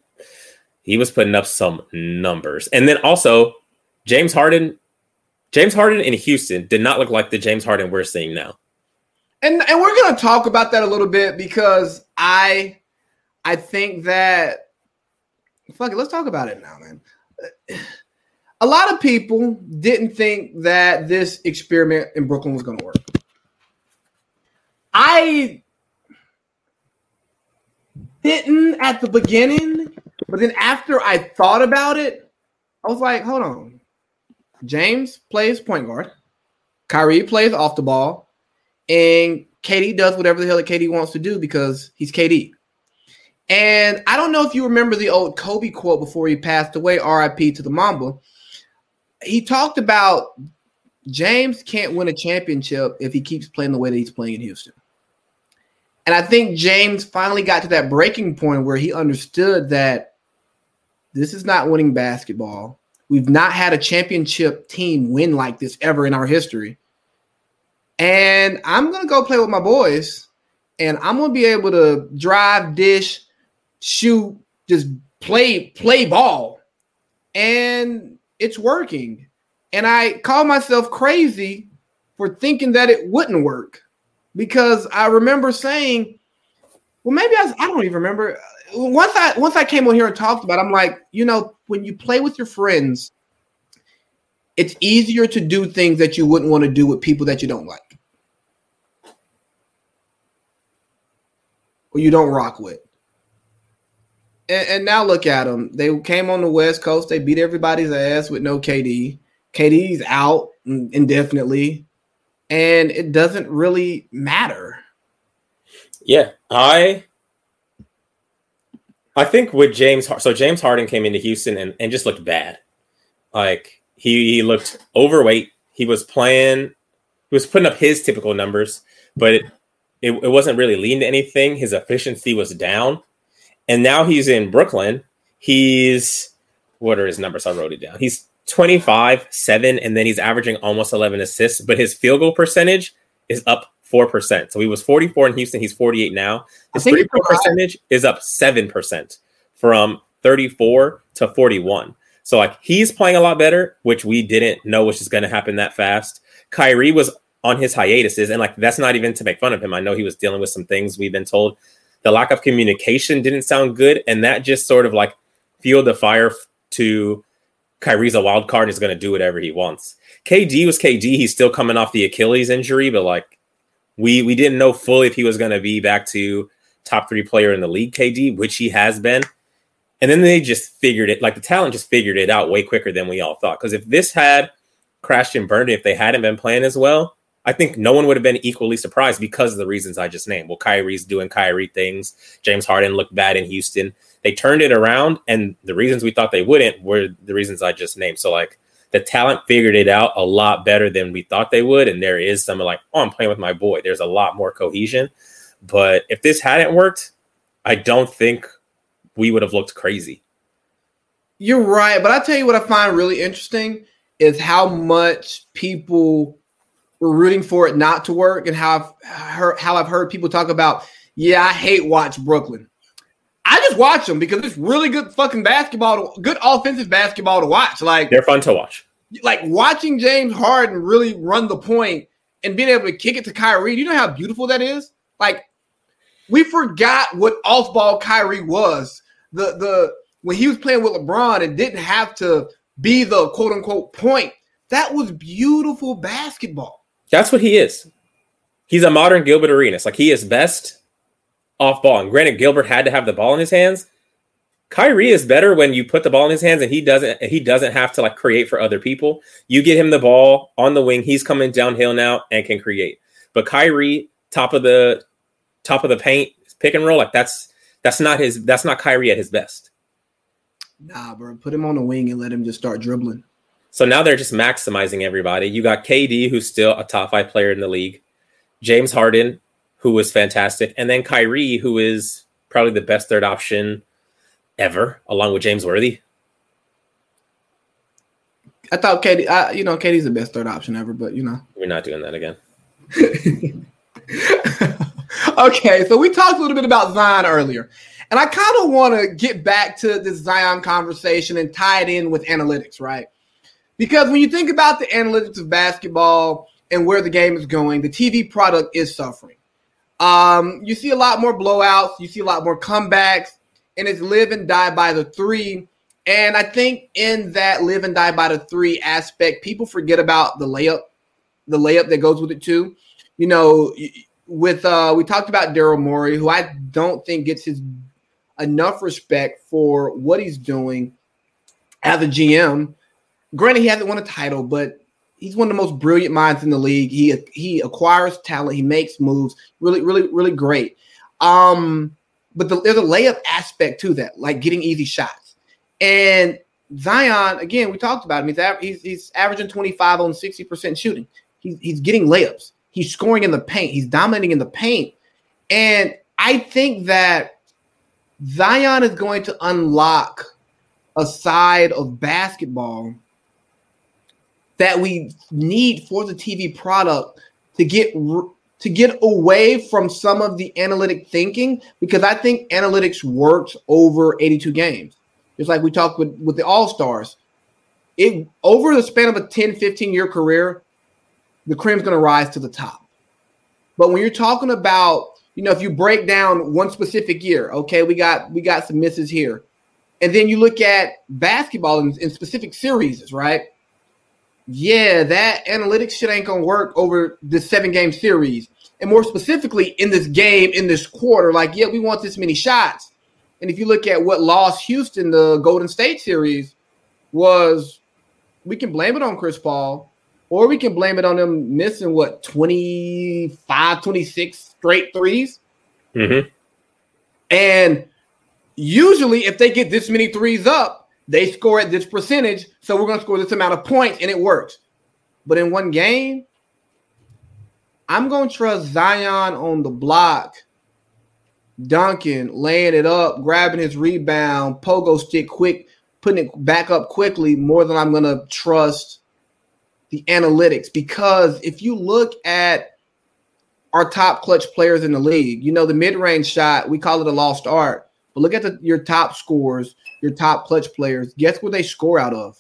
he was putting up some numbers. And then also James Harden James Harden in Houston did not look like the James Harden we're seeing now. And and we're gonna talk about that a little bit because I I think that fuck it, let's talk about it now, man. A lot of people didn't think that this experiment in Brooklyn was gonna work. I didn't at the beginning, but then after I thought about it, I was like, hold on. James plays point guard. Kyrie plays off the ball. And KD does whatever the hell that KD wants to do because he's KD. And I don't know if you remember the old Kobe quote before he passed away, RIP to the Mamba. He talked about James can't win a championship if he keeps playing the way that he's playing in Houston. And I think James finally got to that breaking point where he understood that this is not winning basketball We've not had a championship team win like this ever in our history. And I'm going to go play with my boys and I'm going to be able to drive, dish, shoot, just play play ball. And it's working. And I call myself crazy for thinking that it wouldn't work because I remember saying, well, maybe I, was, I don't even remember. Once I once I came on here and talked about, it, I'm like, you know, when you play with your friends, it's easier to do things that you wouldn't want to do with people that you don't like or you don't rock with. And, and now look at them. They came on the West Coast. They beat everybody's ass with no KD. KD's out indefinitely and it doesn't really matter. Yeah, I I think with James so James Harden came into Houston and, and just looked bad. Like he, he looked overweight. He was playing he was putting up his typical numbers, but it, it, it wasn't really leading to anything. His efficiency was down. And now he's in Brooklyn. He's what are his numbers? I wrote it down. He's 25, 7, and then he's averaging almost 11 assists, but his field goal percentage is up 4%. So he was 44 in Houston, he's 48 now. His three point percentage is up 7% from 34 to 41. So like he's playing a lot better, which we didn't know was just going to happen that fast. Kyrie was on his hiatuses, and like that's not even to make fun of him. I know he was dealing with some things we've been told. The lack of communication didn't sound good, and that just sort of like fueled the fire to Kyrie's a wild card and is going to do whatever he wants. KD was KD. He's still coming off the Achilles injury, but like we we didn't know fully if he was going to be back to top three player in the league, KD, which he has been. And then they just figured it, like the talent just figured it out way quicker than we all thought. Because if this had crashed and burned, if they hadn't been playing as well, I think no one would have been equally surprised because of the reasons I just named. Well, Kyrie's doing Kyrie things. James Harden looked bad in Houston they turned it around, and the reasons we thought they wouldn't were the reasons I just named. So like the talent figured it out a lot better than we thought they would, and there is some like, oh, I'm playing with my boy. There's a lot more cohesion. But if this hadn't worked, I don't think we would have looked crazy. You're right, but I tell you what I find really interesting is how much people were rooting for it not to work, and how I've heard how I've heard people talk about, yeah, I hate watch Brooklyn. I just watch them because it's really good fucking basketball, to, good offensive basketball to watch. Like they're fun to watch. Like watching James Harden really run the point and being able to kick it to Kyrie. Do you know how beautiful that is? Like we forgot what off-ball Kyrie was. The the when he was playing with LeBron and didn't have to be the quote unquote point. That was beautiful basketball. That's what he is. He's a modern Gilbert Arenas. Like he is best off ball. And granted, Gilbert had to have the ball in his hands. Kyrie is better when you put the ball in his hands and he doesn't he doesn't have to like create for other people. You get him the ball on the wing, he's coming downhill now and can create. But Kyrie, top of the top of the paint, pick and roll, like that's that's not his that's not Kyrie at his best. Nah, bro. Put him on the wing and let him just start dribbling. So now they're just maximizing everybody. You got KD, who's still a top five player in the league. James Harden, who was fantastic, and then Kyrie, who is probably the best third option ever, along with James Worthy. I thought KD, I, you know, KD's the best third option ever, but you know, we're not doing that again. okay, so we talked a little bit about Zion earlier, and I kind of want to get back to this Zion conversation and tie it in with analytics, right? Because when you think about the analytics of basketball and where the game is going, the TV product is suffering. Um, you see a lot more blowouts, you see a lot more comebacks, and it's live and die by the three. And I think in that live and die by the three aspect, people forget about the layup, the layup that goes with it too. You know, with uh we talked about Daryl Morey, who I don't think gets his enough respect for what he's doing as a GM. Granted, he hasn't won a title, but he's one of the most brilliant minds in the league. He he acquires talent, he makes moves, really, really, really great. Um, but the, there's a layup aspect to that, like getting easy shots. And Zion, again, we talked about him. He's he's, he's averaging 25 on 60% shooting. He's he's getting layups. He's scoring in the paint. He's dominating in the paint. And I think that Zion is going to unlock a side of basketball that we need for the TV product to get to get away from some of the analytic thinking because I think analytics works over 82 games. Just like we talked with, with the All-Stars. It over the span of a 10, 15 year career, the cream's gonna rise to the top. But when you're talking about, you know, if you break down one specific year, okay, we got we got some misses here. And then you look at basketball in, in specific series, right? Yeah, that analytics shit ain't gonna work over the seven game series and more specifically in this game, in this quarter, like, yeah, we want this many shots. And if you look at what lost Houston the Golden State series was, we can blame it on Chris Paul, or we can blame it on them missing what 25, 26 straight 3s mm-hmm. And usually, if they get this many threes up, they score at this percentage. So we're going to score this amount of points, and it works. But in one game, I'm going to trust Zion on the block. Duncan laying it up, grabbing his rebound, pogo stick quick, putting it back up quickly more than I'm going to trust the analytics. Because if you look at our top clutch players in the league, you know, the mid range shot, we call it a lost art. But look at the, your top scores, your top clutch players. Guess what they score out of?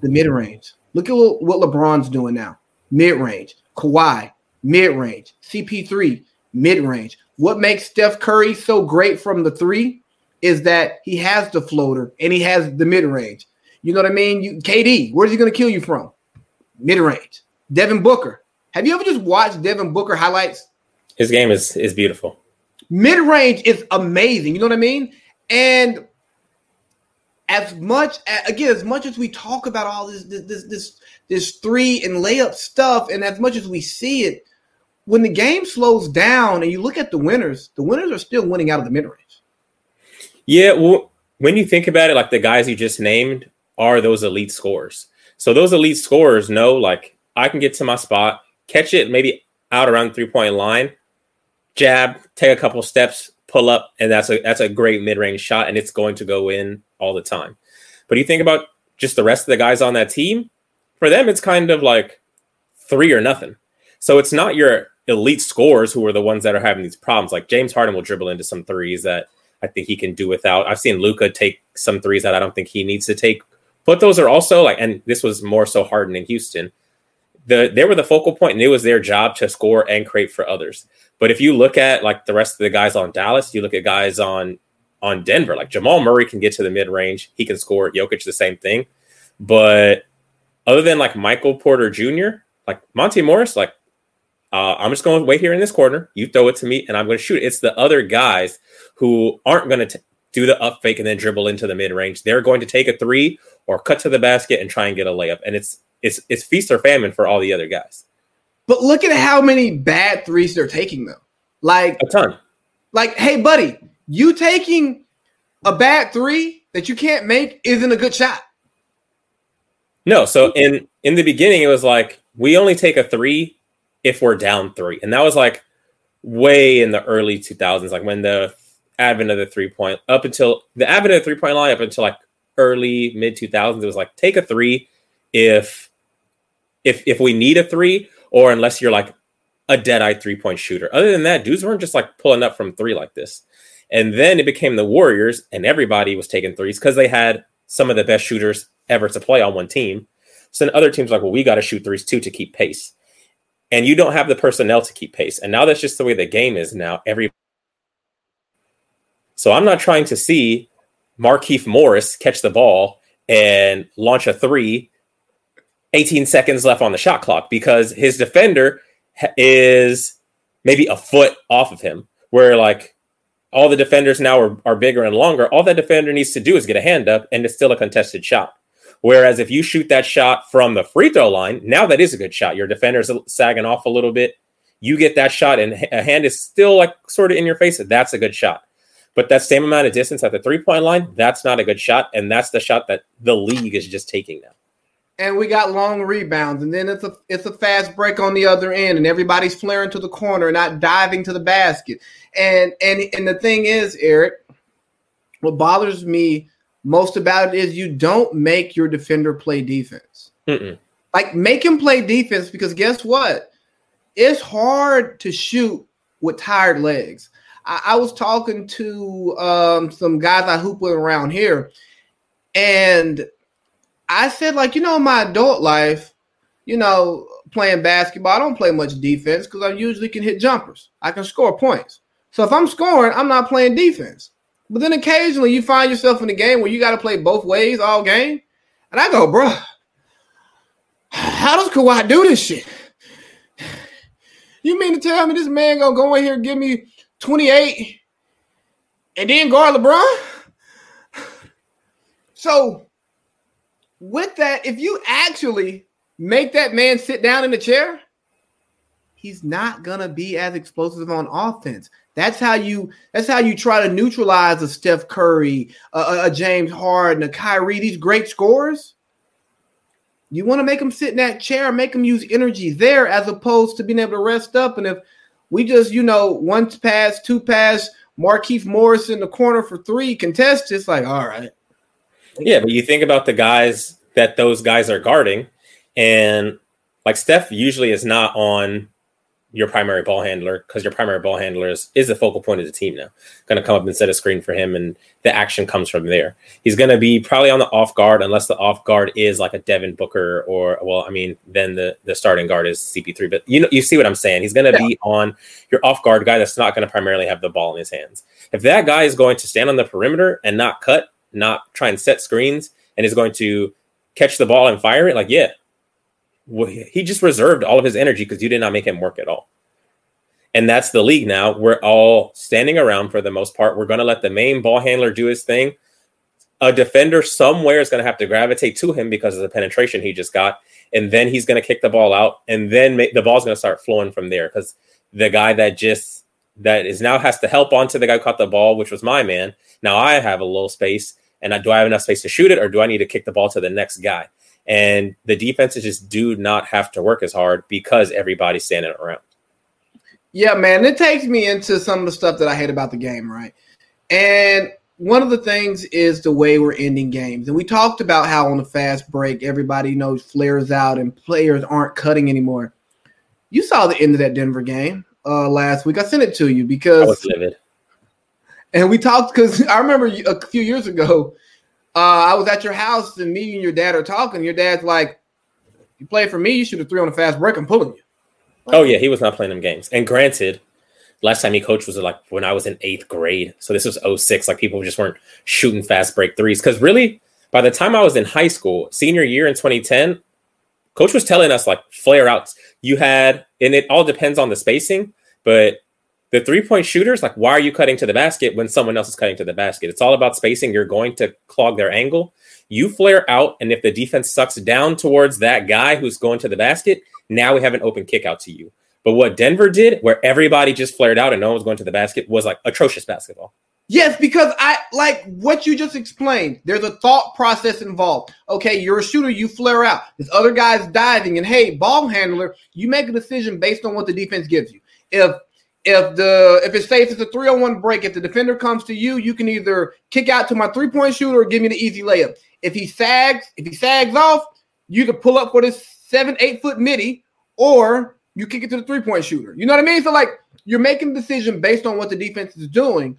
The mid range. Look at what LeBron's doing now mid range. Kawhi, mid range. CP3, mid range. What makes Steph Curry so great from the three is that he has the floater and he has the mid range. You know what I mean? You, KD, where's he going to kill you from? Mid range. Devin Booker. Have you ever just watched Devin Booker highlights? His game is is beautiful. Mid range is amazing. You know what I mean? And as much again, as much as we talk about all this this this this three and layup stuff, and as much as we see it, when the game slows down and you look at the winners, the winners are still winning out of the mid range. Yeah, well, when you think about it, like the guys you just named are those elite scorers. So those elite scorers know, like, I can get to my spot, catch it maybe out around three point line, jab, take a couple steps, pull up, and that's a that's a great mid range shot, and it's going to go in all the time. But you think about just the rest of the guys on that team, for them, it's kind of like three or nothing. So it's not your elite scorers who are the ones that are having these problems. Like James Harden will dribble into some threes that I think he can do without. I've seen Luka take some threes that I don't think he needs to take. But those are also like, and this was more so Harden in Houston. The they were the focal point, and it was their job to score and create for others. But if you look at like the rest of the guys on Dallas, you look at guys on on Denver, like Jamal Murray can get to the mid range, he can score. Jokic the same thing, but other than like Michael Porter Jr., like Monte Morris, like uh, I'm just going to wait here in this corner. You throw it to me, and I'm going to shoot. It's the other guys who aren't going to do the up fake and then dribble into the mid range. They're going to take a three or cut to the basket and try and get a layup. And it's it's it's feast or famine for all the other guys. But look at how many bad threes they're taking though. Like a ton. Like, hey, buddy, you taking a bad three that you can't make isn't a good shot. No, so in in the beginning it was like we only take a three if we're down three. And that was like way in the early 2000s, like when the advent of the three point up until the advent of the three point line up until like early mid 2000s. It was like take a three if if if we need a three or unless you're like a dead eye three point shooter. Other than that, dudes weren't just like pulling up from three like this. And then it became the Warriors, and everybody was taking threes because they had some of the best shooters ever to play on one team. So then other teams like, well, we got to shoot threes too to keep pace and you don't have the personnel to keep pace. And now that's just the way the game is now. Every so I'm not trying to see Markieff Morris catch the ball and launch a three 18 seconds left on the shot clock because his defender is maybe a foot off of him. Where like all the defenders now are, are bigger and longer. All that defender needs to do is get a hand up, and it's still a contested shot. Whereas if you shoot that shot from the free throw line, now that is a good shot. Your defender's sagging off a little bit. You get that shot, and a hand is still like sort of in your face. That's a good shot. But that same amount of distance at the three point line, that's not a good shot. And that's the shot that the league is just taking now. And we got long rebounds, and then it's a it's a fast break on the other end, and everybody's flaring to the corner, not diving to the basket. And and and the thing is, Eric, what bothers me most about it is you don't make your defender play defense. Mm-mm. Like make him play defense because guess what? It's hard to shoot with tired legs. I, I was talking to um, some guys I hoop with around here, and I said, like, you know, my adult life, you know, playing basketball, I don't play much defense because I usually can hit jumpers. I can score points. So if I'm scoring, I'm not playing defense. But then occasionally you find yourself in a game where you got to play both ways all game. And I go, bro, how does Kawhi do this shit? You mean to tell me this man gonna go in here give me 28 and then guard LeBron? So with that, if you actually make that man sit down in the chair, he's not gonna be as explosive on offense. That's how you. That's how you try to neutralize a Steph Curry, a, a James Harden, a Kyrie. These great scorers. You want to make them sit in that chair, make them use energy there, as opposed to being able to rest up. And if we just, you know, one pass, two pass, Markieff Morris in the corner for three contest, it's like, all right. Yeah, but you think about the guys that those guys are guarding, and like Steph usually is not on your primary ball handler because your primary ball handler is, is the focal point of the team now. Going to come up and set a screen for him, and the action comes from there. He's going to be probably on the off guard unless the off guard is like a Devin Booker or well, I mean, then the the starting guard is CP3. But you know, you see what I'm saying? He's going to yeah. be on your off guard guy that's not going to primarily have the ball in his hands. If that guy is going to stand on the perimeter and not cut, not try and set screens, and is going to catch the ball and fire it, like yeah, he just reserved all of his energy because you did not make him work at all. And that's the league now. We're all standing around for the most part. We're going to let the main ball handler do his thing. A defender somewhere is going to have to gravitate to him because of the penetration he just got. And then he's going to kick the ball out. And then the ball's going to start flowing from there because the guy that just, that is now has to help onto the guy who caught the ball, which was my man. Now I have a little space. And I, do I have enough space to shoot it or do I need to kick the ball to the next guy? and the defenses just do not have to work as hard because everybody's standing around. Yeah, man, it takes me into some of the stuff that I hate about the game, right? And one of the things is the way we're ending games. And we talked about how on the fast break, everybody knows flares out and players aren't cutting anymore. You saw the end of that Denver game uh, last week. I sent it to you because I was livid. And we talked because I remember a few years ago, uh, I was at your house and me and your dad are talking. Your dad's like, "You play for me, you should have three on a fast break. I'm pulling you." Like, oh yeah, he was not playing them games. And granted, last time he coached was like when I was in eighth grade, so this was 06. Like people just weren't shooting fast break threes because really, by the time I was in high school, senior year in 2010, coach was telling us like flare outs. You had, and it all depends on the spacing, but the three point shooters, like, why are you cutting to the basket when someone else is cutting to the basket? It's all about spacing. You're going to clog their angle. You flare out, and if the defense sucks down towards that guy who's going to the basket, now we have an open kick out to you. But what Denver did, where everybody just flared out and no one was going to the basket, was like atrocious basketball. Yes, because I like what you just explained. There's a thought process involved. Okay, you're a shooter, you flare out. This other guy's diving, and hey, ball handler, you make a decision based on what the defense gives you. If if the if it's safe, it's a three on one break. If the defender comes to you, you can either kick out to my three point shooter or give me the easy layup. If he sags, if he sags off, you can pull up for this seven eight foot midi or you kick it to the three point shooter. You know what I mean? So like you're making a decision based on what the defense is doing.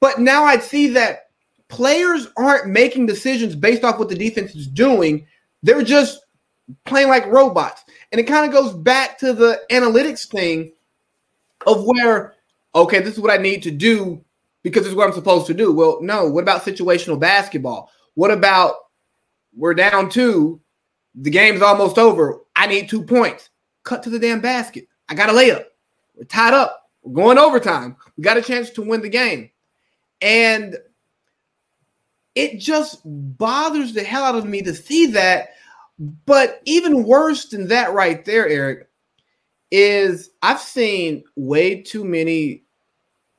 But now I see that players aren't making decisions based off what the defense is doing. They're just playing like robots. And it kind of goes back to the analytics thing of where, okay, this is what I need to do because this is what I'm supposed to do. Well, no, what about situational basketball? What about we're down two, the game's almost over. I need two points. Cut to the damn basket. I got a layup. We're tied up. We're going overtime. We got a chance to win the game. And it just bothers the hell out of me to see that. But even worse than that, right there, Eric, is I've seen way too many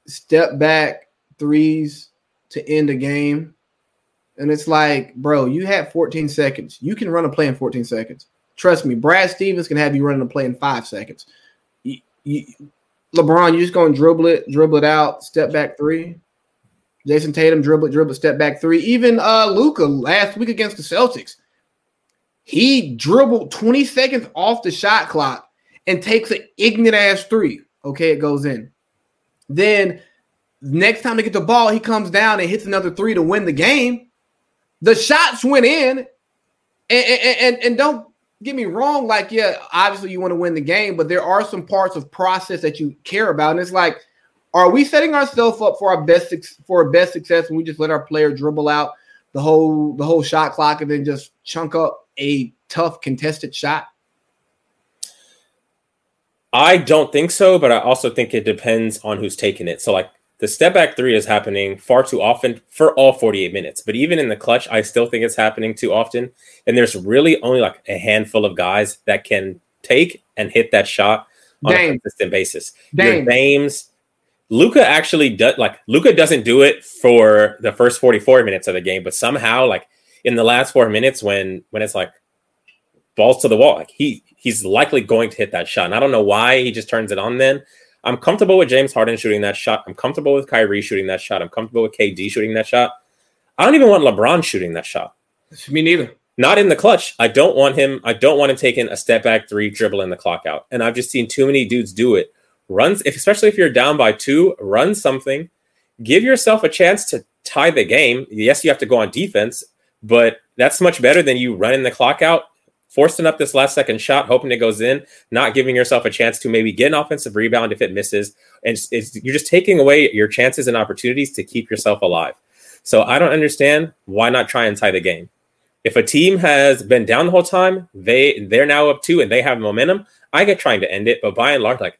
step back threes to end a game. And it's like, bro, you had 14 seconds. You can run a play in 14 seconds. Trust me, Brad Stevens can have you running a play in five seconds. You, you, LeBron, you just going to dribble it, dribble it out, step back three. Jayson Tatum dribble, dribble, step back three. Even uh Luka last week against the Celtics, he dribbled 20 seconds off the shot clock and takes an ignorant ass three. Okay, it goes in. Then next time they get the ball, he comes down and hits another three to win the game. The shots went in, and, and, and, and don't get me wrong. Like, yeah, obviously you want to win the game, but there are some parts of process that you care about, and it's like, are we setting ourselves up for our best for our best success when we just let our player dribble out the whole the whole shot clock and then just chunk up a tough contested shot? I don't think so, but I also think it depends on who's taking it. So, like the step back three is happening far too often for all 48 minutes. But even in the clutch, I still think it's happening too often. And there's really only like a handful of guys that can take and hit that shot on Dame. a consistent basis. Dame. Your Dames, Luka actually does like Luka doesn't do it for the first 44 minutes of the game, but somehow like in the last four minutes when when it's like balls to the wall, like he he's likely going to hit that shot. And I don't know why he just turns it on then. I'm comfortable with James Harden shooting that shot. I'm comfortable with Kyrie shooting that shot. I'm comfortable with KD shooting that shot. I don't even want LeBron shooting that shot. Me neither. Not in the clutch. I don't want him. I don't want him taking a step back three, dribbling the clock out. And I've just seen too many dudes do it. Runs, if, especially if you're down by two, run something. Give yourself a chance to tie the game. Yes, you have to go on defense, but that's much better than you running the clock out forcing up this last second shot, hoping it goes in, not giving yourself a chance to maybe get an offensive rebound if it misses. And it's, it's, you're just taking away your chances and opportunities to keep yourself alive. So I don't understand why not try and tie the game. If a team has been down the whole time, they they're now up two and they have momentum. I get trying to end it, but by and large, like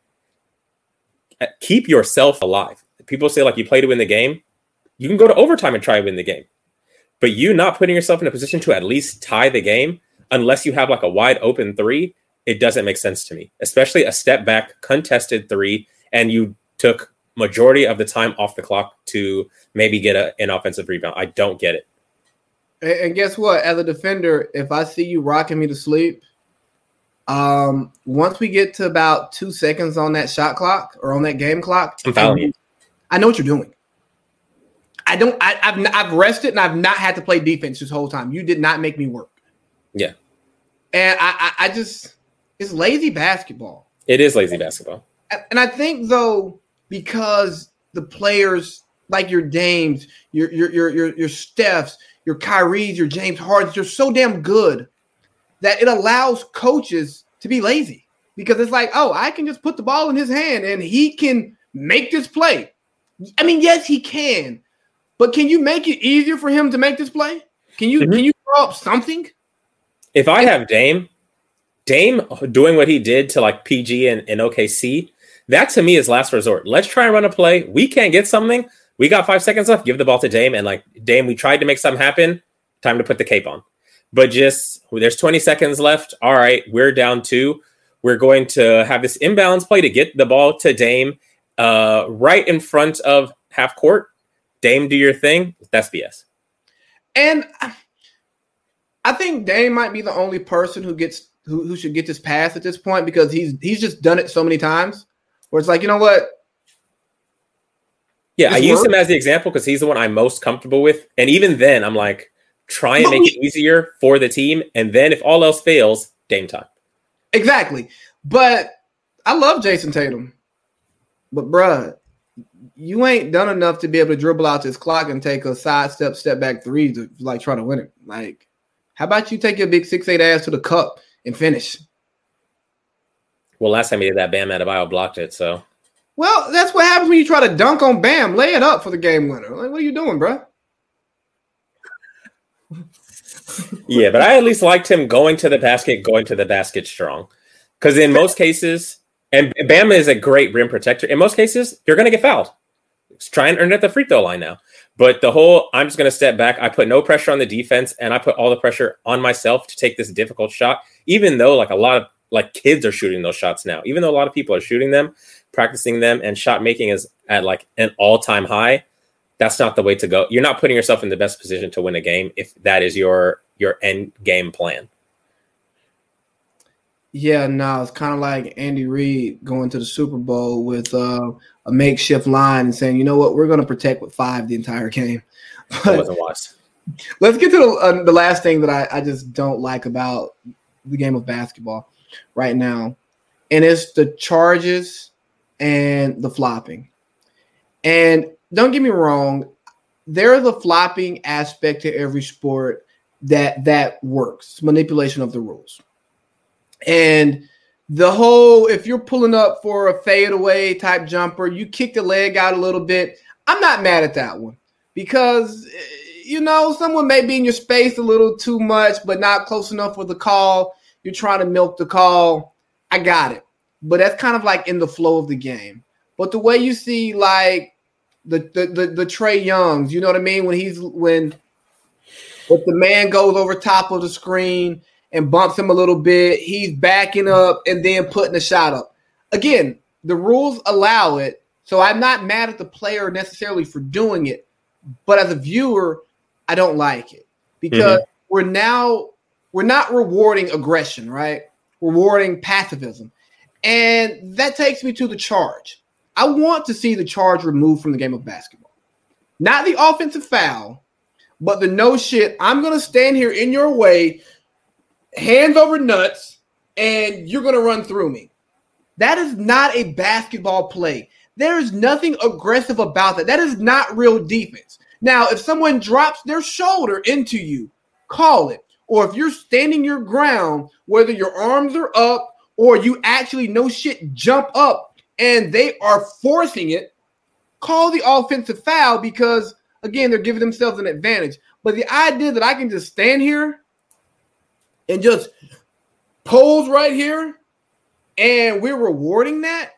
uh, keep yourself alive. People say like you play to win the game. You can go to overtime and try to win the game, but you not putting yourself in a position to at least tie the game unless you have like a wide open three, it doesn't make sense to me, especially a step back contested three, and you took majority of the time off the clock to maybe get a, an offensive rebound. I don't get it. And guess what? As a defender, if I see you rocking me to sleep, um, once we get to about two seconds on that shot clock or on that game clock, I'm fouling you. I know what you're doing. I don't. I, have I've rested and I've not had to play defense this whole time. You did not make me work. Yeah. And I, I, I just it's lazy basketball. It is lazy basketball. And I think though, because the players like your Dames, your your your your, your Stephs, your Kyries, your James Hardens, you're so damn good that it allows coaches to be lazy because it's like, oh, I can just put the ball in his hand and he can make this play. I mean, yes, he can, but can you make it easier for him to make this play? Can you mm-hmm. can you throw up something? If I have Dame, Dame doing what he did to like PG and, and OKC, that to me is last resort. Let's try and run a play. We can't get something. We got five seconds left. Give the ball to Dame. And like, Dame, we tried to make something happen. Time to put the cape on. But just there's 20 seconds left. All right, we're down two. We're going to have this imbalance play to get the ball to Dame uh, right in front of half court. Dame, do your thing. That's BS. And I think Dame might be the only person who gets who, who should get this pass at this point because he's he's just done it so many times where it's like, you know what? Yeah, I use him as the example because he's the one I'm most comfortable with. And even then, I'm like, try and make it easier for the team. And then if all else fails, Dame time. Exactly. But I love Jayson Tatum. But bruh, you ain't done enough to be able to dribble out this clock and take a side step, step back three to like try to win it. Like how about you take your big six eight ass to the cup and finish? Well, last time he did that, Bam Adebayo blocked it. So, well, that's what happens when you try to dunk on Bam. Lay it up for the game winner. Like, what are you doing, bro? yeah, but I at least liked him going to the basket, going to the basket strong. Because in most cases, and Bam is a great rim protector. In most cases, you're going to get fouled. Let's try and earn it at the free throw line now. But the whole I'm just going to step back. I put no pressure on the defense and I put all the pressure on myself to take this difficult shot, even though like a lot of like kids are shooting those shots now, even though a lot of people are shooting them, practicing them, and shot making is at like an all time high. That's not the way to go. You're not putting yourself in the best position to win a game if that is your your end game plan. Yeah, no, it's kind of like Andy Reid going to the Super Bowl with uh, a makeshift line and saying, "You know what? We're going to protect with five the entire game." But wasn't wise. Let's get to the, uh, the last thing that I, I just don't like about the game of basketball right now, and it's the charges and the flopping. And don't get me wrong, there's a flopping aspect to every sport that that works manipulation of the rules and the whole if you're pulling up for a fadeaway type jumper you kick the leg out a little bit. I'm not mad at that one because you know someone may be in your space a little too much but not close enough for the call. You're trying to milk the call. I got it. But that's kind of like in the flow of the game. But the way you see like the the the, the Trae Youngs, you know what I mean? When he's when if the man goes over top of the screen and bumps him a little bit, he's backing up and then putting a shot up. Again, the rules allow it, so I'm not mad at the player necessarily for doing it, but as a viewer, I don't like it because mm-hmm. we're now we're not rewarding aggression, right? Rewarding pacifism. And that takes me to the charge. I want to see the charge removed from the game of basketball. Not the offensive foul, but the no shit. I'm going to stand here in your way, hands over nuts, and you're going to run through me. That is not a basketball play. There is nothing aggressive about that. That is not real defense. Now, if someone drops their shoulder into you, call it. Or if you're standing your ground, whether your arms are up or you actually no shit jump up and they are forcing it, call the offensive foul because again they're giving themselves an advantage. But the idea that I can just stand here and just pose right here and we're rewarding that,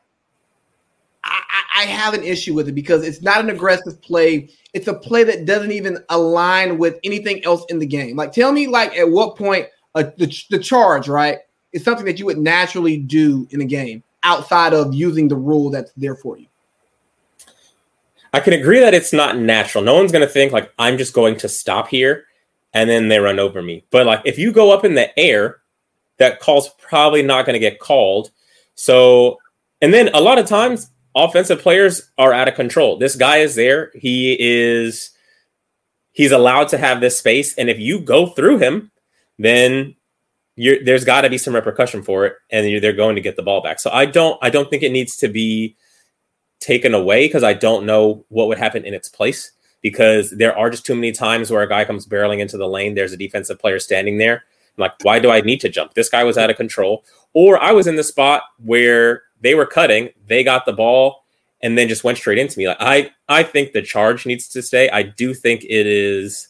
I, I, have an issue with it because it's not an aggressive play. It's a play that doesn't even align with anything else in the game. Like, tell me, like, at what point uh, the, the charge, right, is something that you would naturally do in a game outside of using the rule that's there for you. I can agree that it's not natural. No one's going to think like I'm just going to stop here and then they run over me. But like if you go up in the air, that call's probably not going to get called. So, and then a lot of times offensive players are out of control. This guy is there. He is he's allowed to have this space and if you go through him, then there's got to be some repercussion for it, and they're going to get the ball back. So I don't I don't think it needs to be taken away because I don't know what would happen in its place. Because there are just too many times where a guy comes barreling into the lane, there's a defensive player standing there. I'm like, why do I need to jump? This guy was out of control. Or I was in the spot where they were cutting, they got the ball, and then just went straight into me. Like I, I think the charge needs to stay. I do think it is,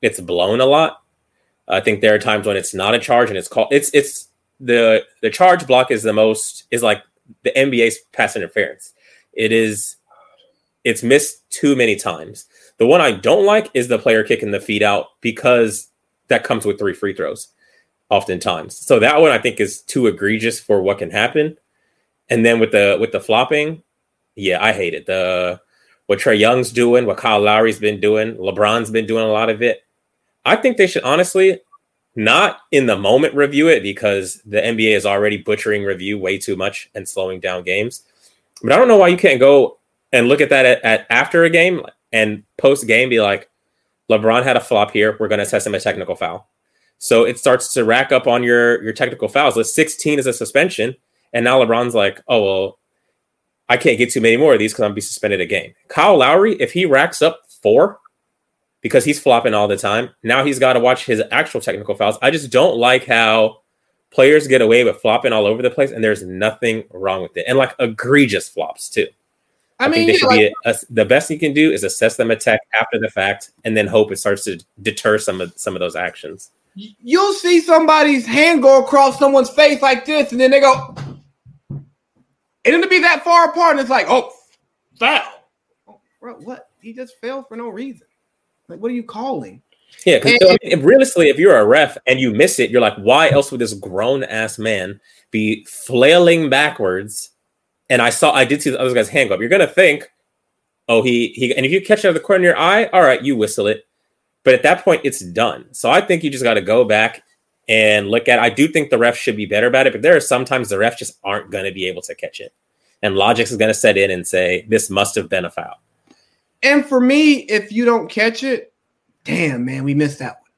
it's blown a lot. I think there are times when it's not a charge and it's called it's it's the the charge block is the most is like the NBA's pass interference. It is it's missed too many times. The one I don't like is the player kicking the feet out because that comes with three free throws oftentimes. So that one I think is too egregious for what can happen. And then with the with the flopping, yeah, I hate it. The what Trae Young's doing, what Kyle Lowry's been doing, LeBron's been doing a lot of it. I think they should honestly not in the moment review it because the NBA is already butchering review way too much and slowing down games. But I don't know why you can't go and look at that at, at after a game and post game be like, LeBron had a flop here. We're going to assess him a technical foul. So it starts to rack up on your your technical fouls. The 16 is a suspension, and now LeBron's like, oh well, I can't get too many more of these because I'm gonna be suspended a game. Kyle Lowry, if he racks up four because he's flopping all the time. Now he's got to watch his actual technical fouls. I just don't like how players get away with flopping all over the place, and there's nothing wrong with it. And like egregious flops too. I, I mean, think they should like, be a, the best you can do is assess them attack after the fact, and then hope it starts to deter some of some of those actions. You'll see somebody's hand go across someone's face like this, and then they go, and it'll be that far apart, and it's like, oh, foul. Oh, bro, what? He just fell for no reason. Like, what are you calling? Yeah, because I mean, realistically, if you're a ref and you miss it, you're like, why else would this grown ass man be flailing backwards? And I saw, I did see the other guy's hand go up. You're gonna think, oh, he he, and if you catch it out of the corner of your eye, all right, you whistle it. But at that point, it's done. So I think you just got to go back and look at. I do think the refs should be better about it, but there are sometimes the refs just aren't going to be able to catch it, and logic is going to set in and say this must have been a foul. And for me, if you don't catch it, damn man, we missed that one.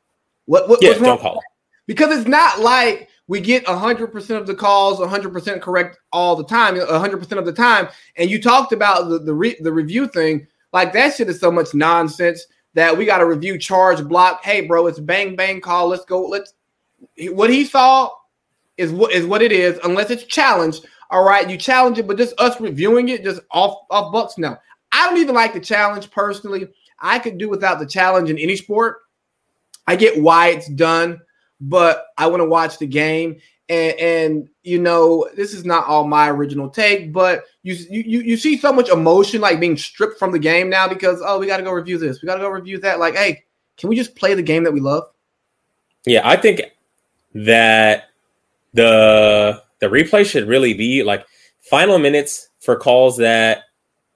What, what yeah, what's wrong? don't call it. Because it's not like we get 100% of the calls 100% correct all the time 100% of the time. And you talked about the the, re, the review thing. Like that shit is so much nonsense that we got to review charge block. Hey bro it's bang bang call. Let's go let's what he saw is what is what it is unless it's challenged. All right you challenge it but just us reviewing it just off off bucks now i don't even like the challenge personally. I could do without the challenge in any sport. I get why it's done but I want to watch the game. And, and you know, this is not all my original take, but you you you see so much emotion like being stripped from the game now because oh, we got to go review this, we got to go review that. Like, hey, can we just play the game that we love? Yeah, I think that the the replay should really be like final minutes for calls that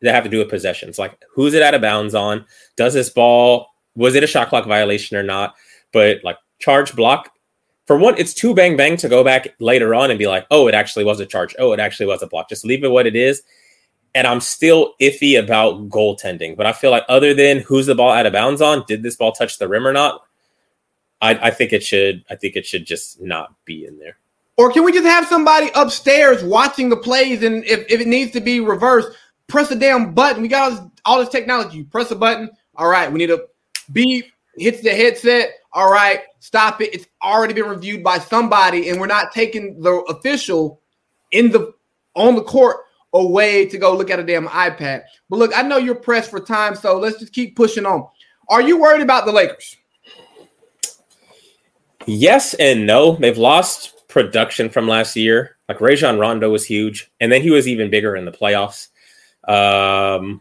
that have to do with possessions. Like, who's it out of bounds on? Does this ball was it a shot clock violation or not? But like charge block. For one, it's too bang bang to go back later on and be like, oh, it actually was a charge. Oh, it actually was a block. Just leave it what it is. And I'm still iffy about goaltending. But I feel like other than who's the ball out of bounds on, did this ball touch the rim or not? I, I think it should. I think it should just not be in there. Or can we just have somebody upstairs watching the plays, and if, if it needs to be reversed, press a damn button. We got all this, all this technology. press a button. All right, we need a beep. Hits the headset all right, stop it. It's already been reviewed by somebody, and we're not taking the official in the on the court away to go look at a damn iPad. But look, I know you're pressed for time, so let's just keep pushing on. Are you worried about the Lakers? Yes and no. They've lost production from last year. Like Rajon Rondo was huge, and then he was even bigger in the playoffs. Um,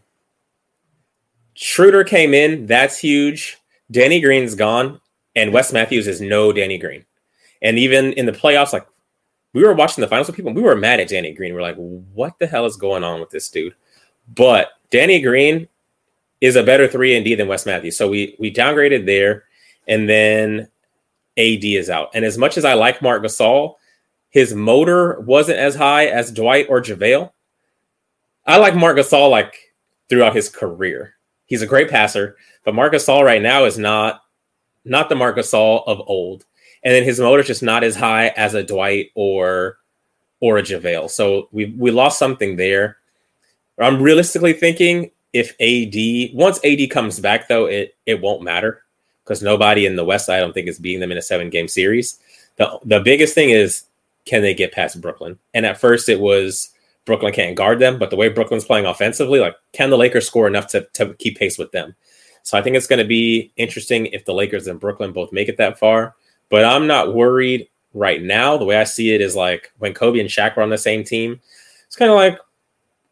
Schroeder came in. That's huge. Danny Green's gone and Wes Matthews is no Danny Green. And even in the playoffs, like we were watching the finals with people, we were mad at Danny Green. We're like, what the hell is going on with this dude? But Danny Green is a better three and D than Wes Matthews. So we we downgraded there, and then AD is out. And as much as I like Marc Gasol, his motor wasn't as high as Dwight or JaVale. I like Marc Gasol like throughout his career. He's a great passer, but Marc Gasol right now is not not the Marc Gasol of old. And then his motor's just not as high as a Dwight or or a JaVale. So we we lost something there. I'm realistically thinking if AD once AD comes back though, it it won't matter because nobody in the West I don't think is beating them in a seven game series. The the biggest thing is can they get past Brooklyn? And at first it was Brooklyn can't guard them, but the way Brooklyn's playing offensively, like can the Lakers score enough to, to keep pace with them? So I think it's going to be interesting if the Lakers and Brooklyn both make it that far. But I'm not worried right now. The way I see it is like when Kobe and Shaq were on the same team, it's kind of like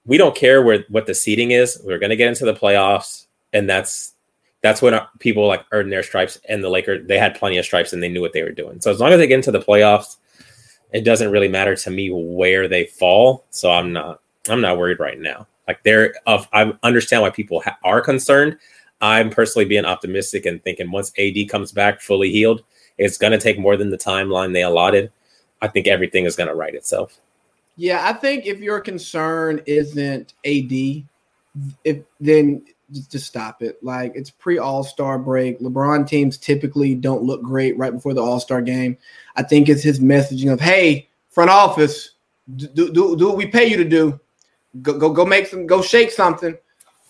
we don't care where what the seating is. We're going to get into the playoffs, and that's that's when uh, people like earn their stripes. And the Lakers they had plenty of stripes and they knew what they were doing. So as long as they get into the playoffs, it doesn't really matter to me where they fall. So I'm not I'm not worried right now. Like they're of I understand why people ha- are concerned. I'm personally being optimistic and thinking once AD comes back fully healed, it's going to take more than the timeline they allotted. I think everything is going to right itself. Yeah, I think if your concern isn't AD, if then just stop it. Like it's pre All Star break. LeBron teams typically don't look great right before the All Star game. I think it's his messaging of, "Hey, front office, do, do, do what we pay you to do. Go go go make some, go shake something."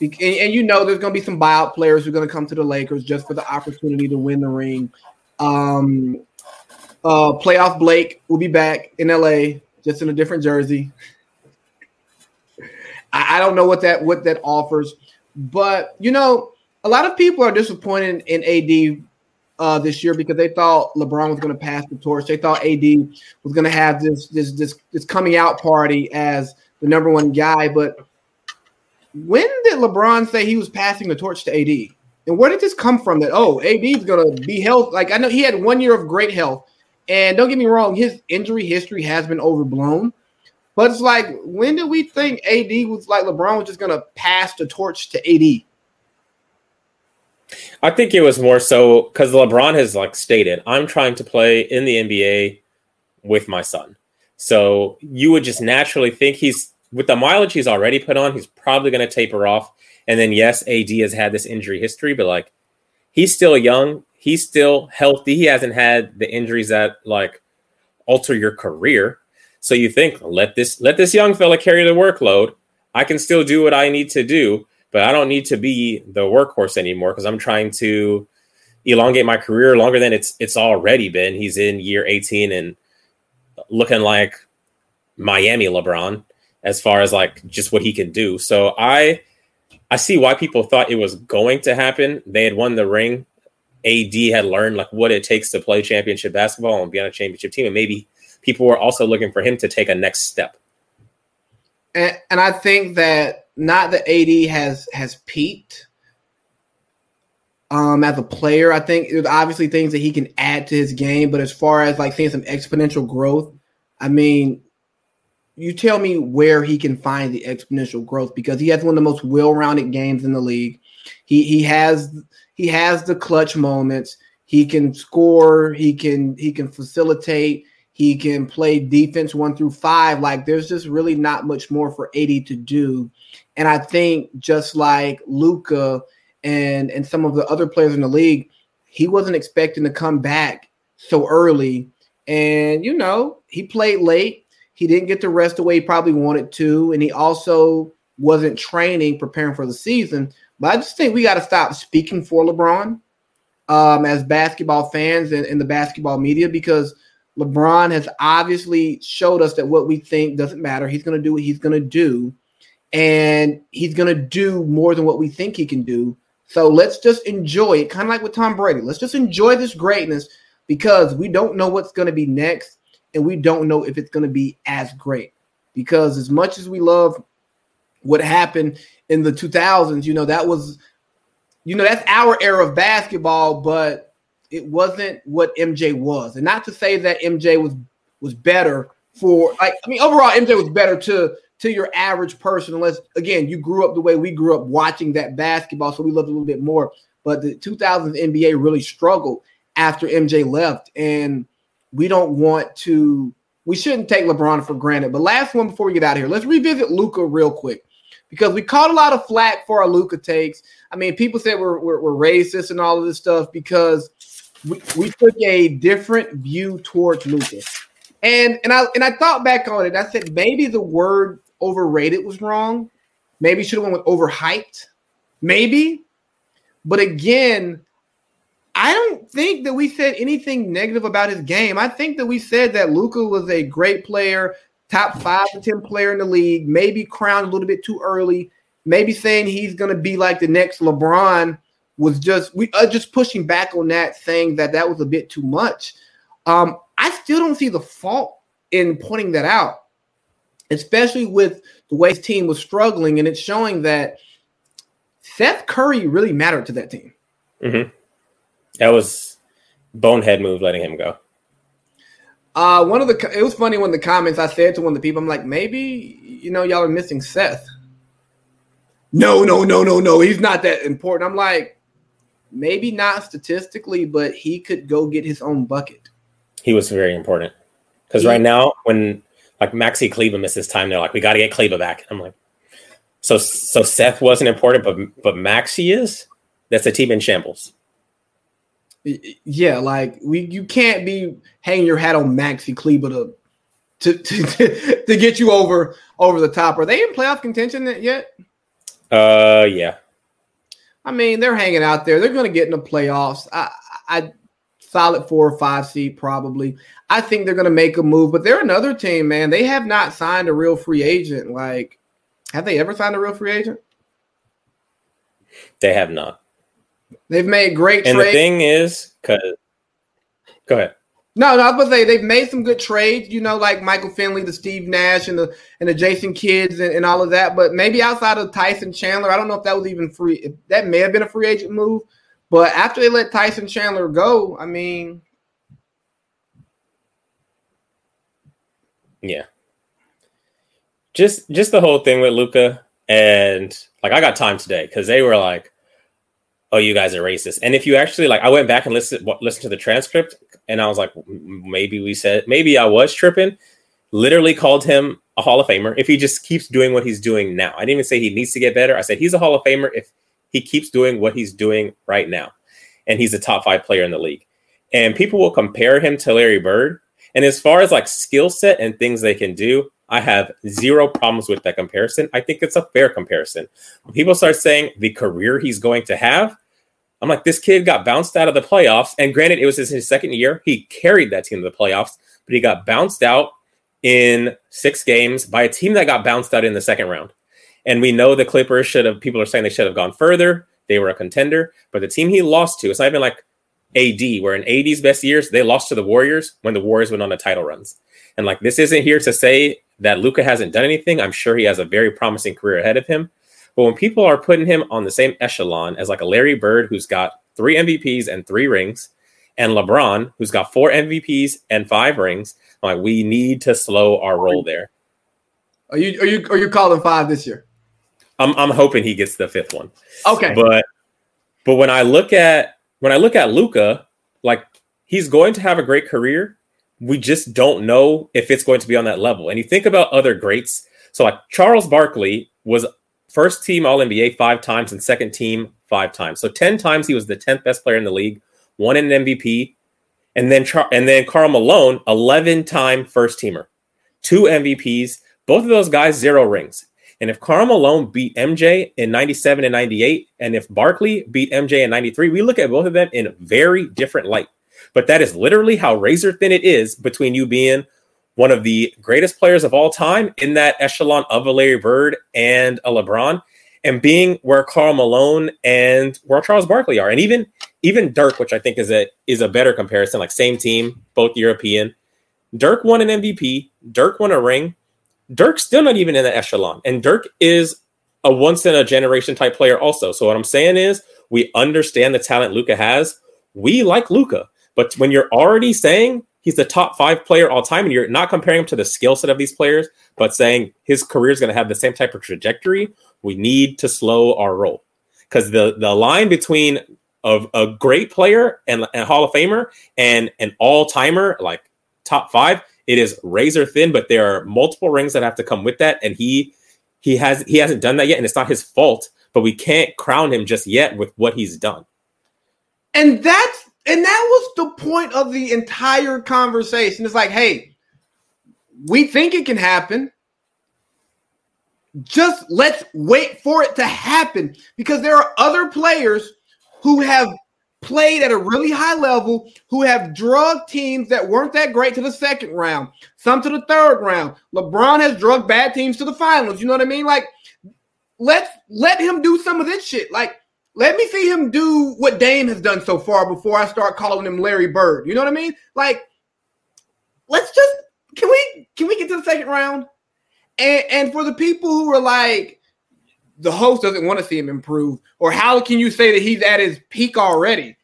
And, and, you know there's going to be some buyout players who are going to come to the Lakers just for the opportunity to win the ring. Um, uh, playoff Blake will be back in LA, just in a different jersey. I, I don't know what that what that offers, but you know, a lot of people are disappointed in AD uh, this year because they thought LeBron was going to pass the torch. They thought AD was going to have this this this this coming out party as the number one guy, but when did LeBron say he was passing the torch to AD? And where did this come from? That oh, AD is gonna be health. Like I know he had one year of great health, and don't get me wrong, his injury history has been overblown. But it's like, when did we think AD was like LeBron was just gonna pass the torch to AD? I think it was more so because LeBron has like stated, I'm trying to play in the NBA with my son. So you would just naturally think he's with the mileage he's already put on, he's probably going to taper off. And then yes, AD has had this injury history, but like he's still young, he's still healthy. He hasn't had the injuries that like alter your career. So you think let this let this young fella carry the workload. I can still do what I need to do, but I don't need to be the workhorse anymore because I'm trying to elongate my career longer than it's it's already been. He's in year 18 and looking like Miami LeBron as far as like just what he can do. So I I see why people thought it was going to happen. They had won the ring. AD had learned like what it takes to play championship basketball and be on a championship team, and maybe people were also looking for him to take a next step. And, and I think that not that AD has has peaked um, as a player. I think there's obviously things that he can add to his game, but as far as like seeing some exponential growth, I mean, you tell me where he can find the exponential growth because he has one of the most well-rounded games in the league. He he has he has the clutch moments. He can score. He can he can facilitate. He can play defense one through five. Like there's just really not much more for AD to do. And I think just like Luka and and some of the other players in the league, he wasn't expecting to come back so early. And you know, he played late. He didn't get the rest the way he probably wanted to, and he also wasn't training, preparing for the season. But I just think we got to stop speaking for LeBron um, as basketball fans and, and the basketball media because LeBron has obviously showed us that what we think doesn't matter. He's going to do what he's going to do, and he's going to do more than what we think he can do. So let's just enjoy it, kind of like with Tom Brady. Let's just enjoy this greatness because we don't know what's going to be next, and we don't know if it's going to be as great. Because as much as we love what happened in the 2000s, you know, that was, you know, that's our era of basketball, but it wasn't what MJ was. And not to say that MJ was was better for like I mean overall MJ was better to to your average person unless again you grew up the way we grew up watching that basketball so we loved a little bit more. But the 2000s NBA really struggled after MJ left and we don't want to we shouldn't take LeBron for granted. But last one before we get out of here, let's revisit Luka real quick because we caught a lot of flack for our Luka takes. I mean, people said we're, we're, we're racist and all of this stuff because we, we took a different view towards Luka. And and I and I thought back on it. I said maybe the word overrated was wrong. Maybe should have went with overhyped. Maybe. But again, I don't think that we said anything negative about his game. I think that we said that Luka was a great player, top five to ten player in the league, maybe crowned a little bit too early. Maybe saying he's going to be like the next LeBron was just we uh, just pushing back on that, saying that that was a bit too much. Um, I still don't see the fault in pointing that out, especially with the way his team was struggling, and it's showing that Seth Curry really mattered to that team. Mm-hmm. That was bonehead move letting him go. Uh, one of the it was funny when the comments I said to one of the people, I'm like, maybe you know y'all are missing Seth. No, no, no, no, no. He's not that important. I'm like, maybe not statistically, but he could go get his own bucket. He was very important because right now, when like Maxi Kleber misses time, they're like, we got to get Kleber back. I'm like, so so Seth wasn't important, but but Maxi is. That's a team in shambles. Yeah, like we you can't be hanging your hat on Maxi Kleber to to, to to get you over over the top. Are they in playoff contention yet? Uh, yeah. I mean, they're hanging out there. They're going to get in the playoffs. I, I solid four or five seed probably. I think they're going to make a move, but they're another team, man. They have not signed a real free agent. Like, have they ever signed a real free agent? They have not. They've made great. And trades. the thing is, because go ahead. No, no, I was going to say they've made some good trades, you know, like Michael Finley, the Steve Nash, and the and the Jason Kidds and, and all of that. But maybe outside of Tyson Chandler, I don't know if that was even free. That may have been a free agent move. But after they let Tyson Chandler go, I mean, yeah, just just the whole thing with Luka and like I got time today because they were like, "Oh, you guys are racist." And if you actually like, I went back and listened to the transcript, and I was like, maybe we said, maybe I was tripping. Literally called him a Hall of Famer if he just keeps doing what he's doing now. I didn't even say he needs to get better. I said he's a Hall of Famer if he keeps doing what he's doing right now, and he's a top five player in the league. And people will compare him to Larry Bird. And as far as like skill set and things they can do, I have zero problems with that comparison. I think it's a fair comparison. When people start saying the career he's going to have, I'm like, this kid got bounced out of the playoffs. And granted, it was his second year. He carried that team to the playoffs, but he got bounced out in six games by a team that got bounced out in the second round. And we know the Clippers should have, people are saying they should have gone further. They were a contender, but the team he lost to, it's not even like AD, where in AD's best years, they lost to the Warriors when the Warriors went on the title runs. And like, this isn't here to say that Luka hasn't done anything. I'm sure he has a very promising career ahead of him. But when people are putting him on the same echelon as like a Larry Bird who's got three MVPs and three rings, and LeBron who's got four MVPs and five rings, I'm like we need to slow our roll there. Are you are you are you calling five this year? I'm I'm hoping he gets the fifth one. Okay. But but when I look at when I look at Luka, like he's going to have a great career, we just don't know if it's going to be on that level. And you think about other greats. So like Charles Barkley was first team All NBA five times and second team five times. So 10 times he was the 10th best player in the league, won an MVP. And then Char- and then Karl Malone, 11 time first teamer, two MVPs, both of those guys zero rings. And if Karl Malone beat MJ in 97 and 98, and if Barkley beat MJ in 93, we look at both of them in a very different light. But that is literally how razor thin it is between you being one of the greatest players of all time in that echelon of a Larry Bird and a LeBron, and being where Karl Malone and where Charles Barkley are, and even even Dirk, which I think is a is a better comparison, like same team, both European. Dirk won an MVP. Dirk won a ring. Dirk's still not even in the echelon, and Dirk is a once in a generation type player also. So what I'm saying is, we understand the talent Luka has. We like Luka, But when you're already saying he's the top five player all time, and you're not comparing him to the skill set of these players, but saying his career is going to have the same type of trajectory, we need to slow our roll because the the line between of a great player and a Hall of Famer and an all timer like top five, it is razor thin. But there are multiple rings that have to come with that, and he he has he hasn't done that yet, and it's not his fault. But we can't crown him just yet with what he's done. And that's and that was the point of the entire conversation. It's like, hey, we think it can happen. Just let's wait for it to happen because there are other players who have played at a really high level, who have drug teams that weren't that great to the second round, some to the third round. LeBron has drug bad teams to the finals. You know what I mean? Like, let's let him do some of this shit. Like, let me see him do what Dame has done so far before I start calling him Larry Bird. You know what I mean? Like, let's just can we can we get to the second round? And and for the people who are like, the host doesn't want to see him improve, or how can you say that he's at his peak already?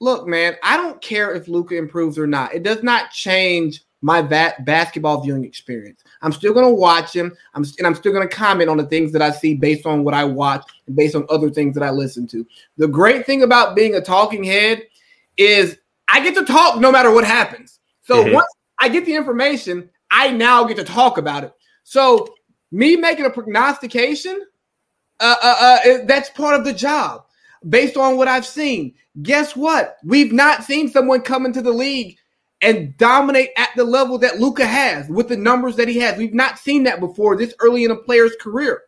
Look, man, I don't care if Luka improves or not. It does not change my bat- basketball viewing experience. I'm still going to watch him. I'm and I'm still going to comment on the things that I see based on what I watch and based on other things that I listen to. The great thing about being a talking head is I get to talk no matter what happens. So mm-hmm. once I get the information, I now get to talk about it. So me making a prognostication, uh, uh, uh, that's part of the job based on what I've seen. Guess what? We've not seen someone come into the league and dominate at the level that Luka has with the numbers that he has. We've not seen that before this early in a player's career.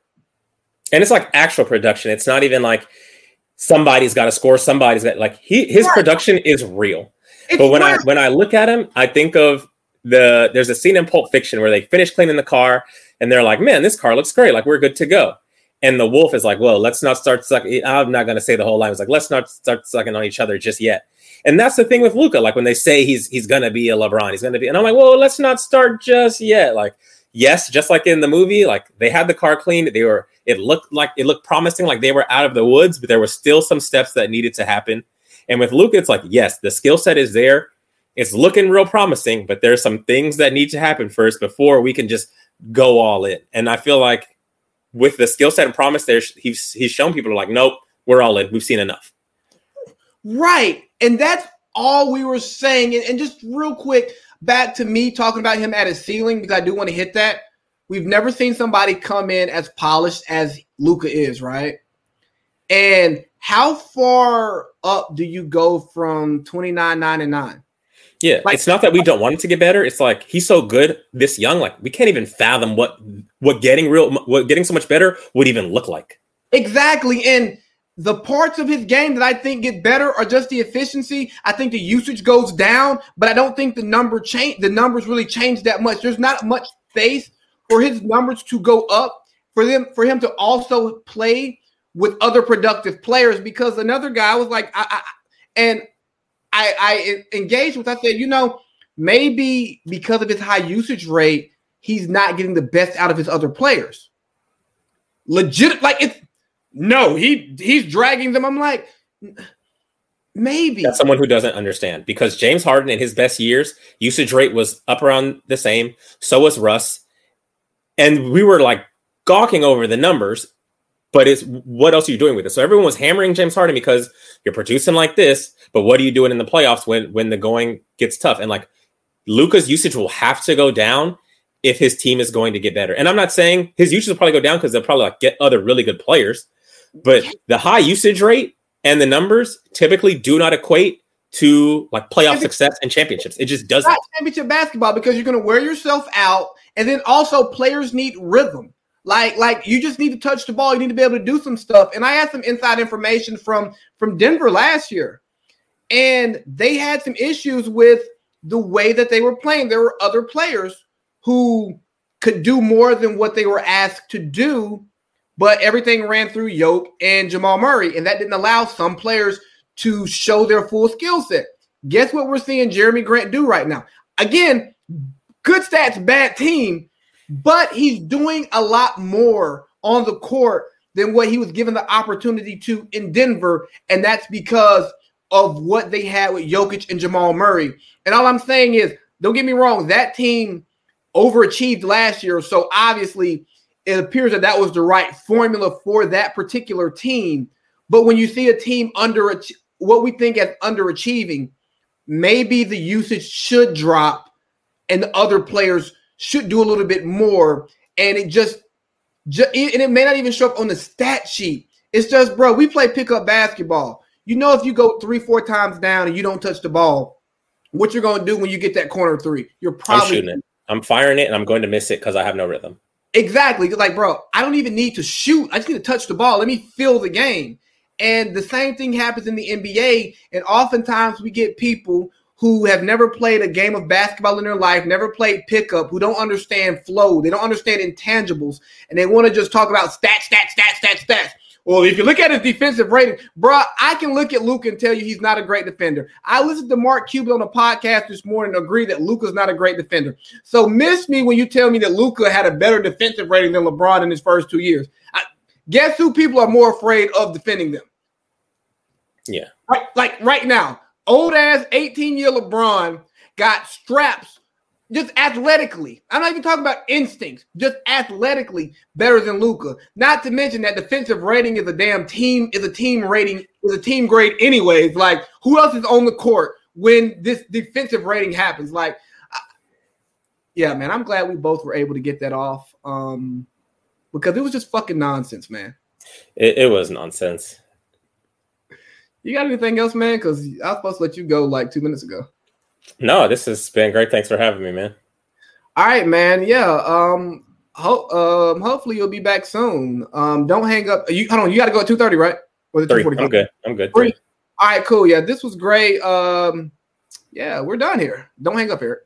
And it's like actual production. It's not even like somebody's got to score. Somebody's got like he his right. production is real. It's but when I when I look at him, I think of the there's a scene in Pulp Fiction where they finish cleaning the car and they're like, "Man, this car looks great. Like we're good to go." And the wolf is like, "Well, let's not start sucking." I'm not going to say the whole line. It's like, "Let's not start sucking on each other just yet." And that's the thing with Luka. Like when they say he's he's gonna be a LeBron, he's gonna be, and I'm like, well, let's not start just yet. Like, yes, just like in the movie, like they had the car cleaned. They were it looked like it looked promising, like they were out of the woods, but there were still some steps that needed to happen. And with Luka, it's like, yes, the skill set is there. It's looking real promising, but there's some things that need to happen first before we can just go all in. And I feel like with the skill set and promise, there, he's he's shown people are like, nope, we're all in. We've seen enough. Right. And that's all we were saying. And, and just real quick, back to me talking about him at his ceiling, because I do want to hit that. We've never seen somebody come in as polished as Luka is, right? And how far up do you go from 29, 9, and 9? Yeah, like, it's not that we don't want him to get better. It's like he's so good this young, like we can't even fathom what what getting real what getting so much better would even look like. Exactly. And the parts of his game that I think get better are just the efficiency. I think the usage goes down, but I don't think the number change the numbers really change that much. There's not much space for his numbers to go up for them for him to also play with other productive players because another guy was like I, I and I, I engaged with. I said, you know, maybe because of his high usage rate, he's not getting the best out of his other players. Legit, like it's no, he he's dragging them. I'm like, maybe that's someone who doesn't understand because James Harden in his best years, usage rate was up around the same. So was Russ, and we were like gawking over the numbers. But it's what else are you doing with it? So everyone was hammering James Harden because you're producing like this, but what are you doing in the playoffs when when the going gets tough? And like Luka's usage will have to go down if his team is going to get better. And I'm not saying his usage will probably go down because they'll probably like get other really good players, but the high usage rate and the numbers typically do not equate to like playoff success and championships. It just doesn't. Championship basketball because you're going to wear yourself out, and then also players need rhythm. Like, like you just need to touch the ball. You need to be able to do some stuff. And I had some inside information from from Denver last year, and they had some issues with the way that they were playing. There were other players who could do more than what they were asked to do, but everything ran through Yoke and Jamal Murray, and that didn't allow some players to show their full skill set. Guess what we're seeing Jerami Grant do right now? Again, good stats, bad team, but he's doing a lot more on the court than what he was given the opportunity to in Denver. And that's because of what they had with Jokic and Jamal Murray. And all I'm saying is, don't get me wrong, that team overachieved last year. So obviously, it appears that that was the right formula for that particular team. But when you see a team under what we think as underachieving, maybe the usage should drop and the other players should do a little bit more. And it just, just and it may not even show up on the stat sheet. It's just, bro, we play pickup basketball. You know, if you go three, four times down and you don't touch the ball, what you're going to do when you get that corner three? You're probably I'm shooting it. I'm firing it and I'm going to miss it because I have no rhythm. Exactly. Like, bro, I don't even need to shoot. I just need to touch the ball. Let me feel the game. And the same thing happens in the NBA. And oftentimes we get people who have never played a game of basketball in their life, never played pickup, who don't understand flow, they don't understand intangibles, and they want to just talk about stats, stats, stats, stats, stats. Well, if you look at his defensive rating, bro, I can look at Luka and tell you he's not a great defender. I listened to Mark Cuban on a podcast this morning and agree that Luka's not a great defender. So miss me when you tell me that Luka had a better defensive rating than LeBron in his first two years. I, guess who people are more afraid of defending them? Yeah. Right, like right now, old ass 18 year LeBron got straps just athletically. I'm not even talking about instincts, just athletically better than Luka. Not to mention that defensive rating is a damn team, is a team rating, is a team grade, anyways. Like, who else is on the court when this defensive rating happens? Like, yeah, man, I'm glad we both were able to get that off. Um, because it was just fucking nonsense, man. It, it was nonsense. You got anything else, man? Because I was supposed to let you go like two minutes ago. No, this has been great. Thanks for having me, man. All right, man. Yeah. Um. Ho- um. Hopefully you'll be back soon. Um. Don't hang up. You hold on. You got to go at two thirty, right? Or Three. I'm good. I'm good. Three. All right. Cool. Yeah. This was great. Um. Yeah. We're done here. Don't hang up here.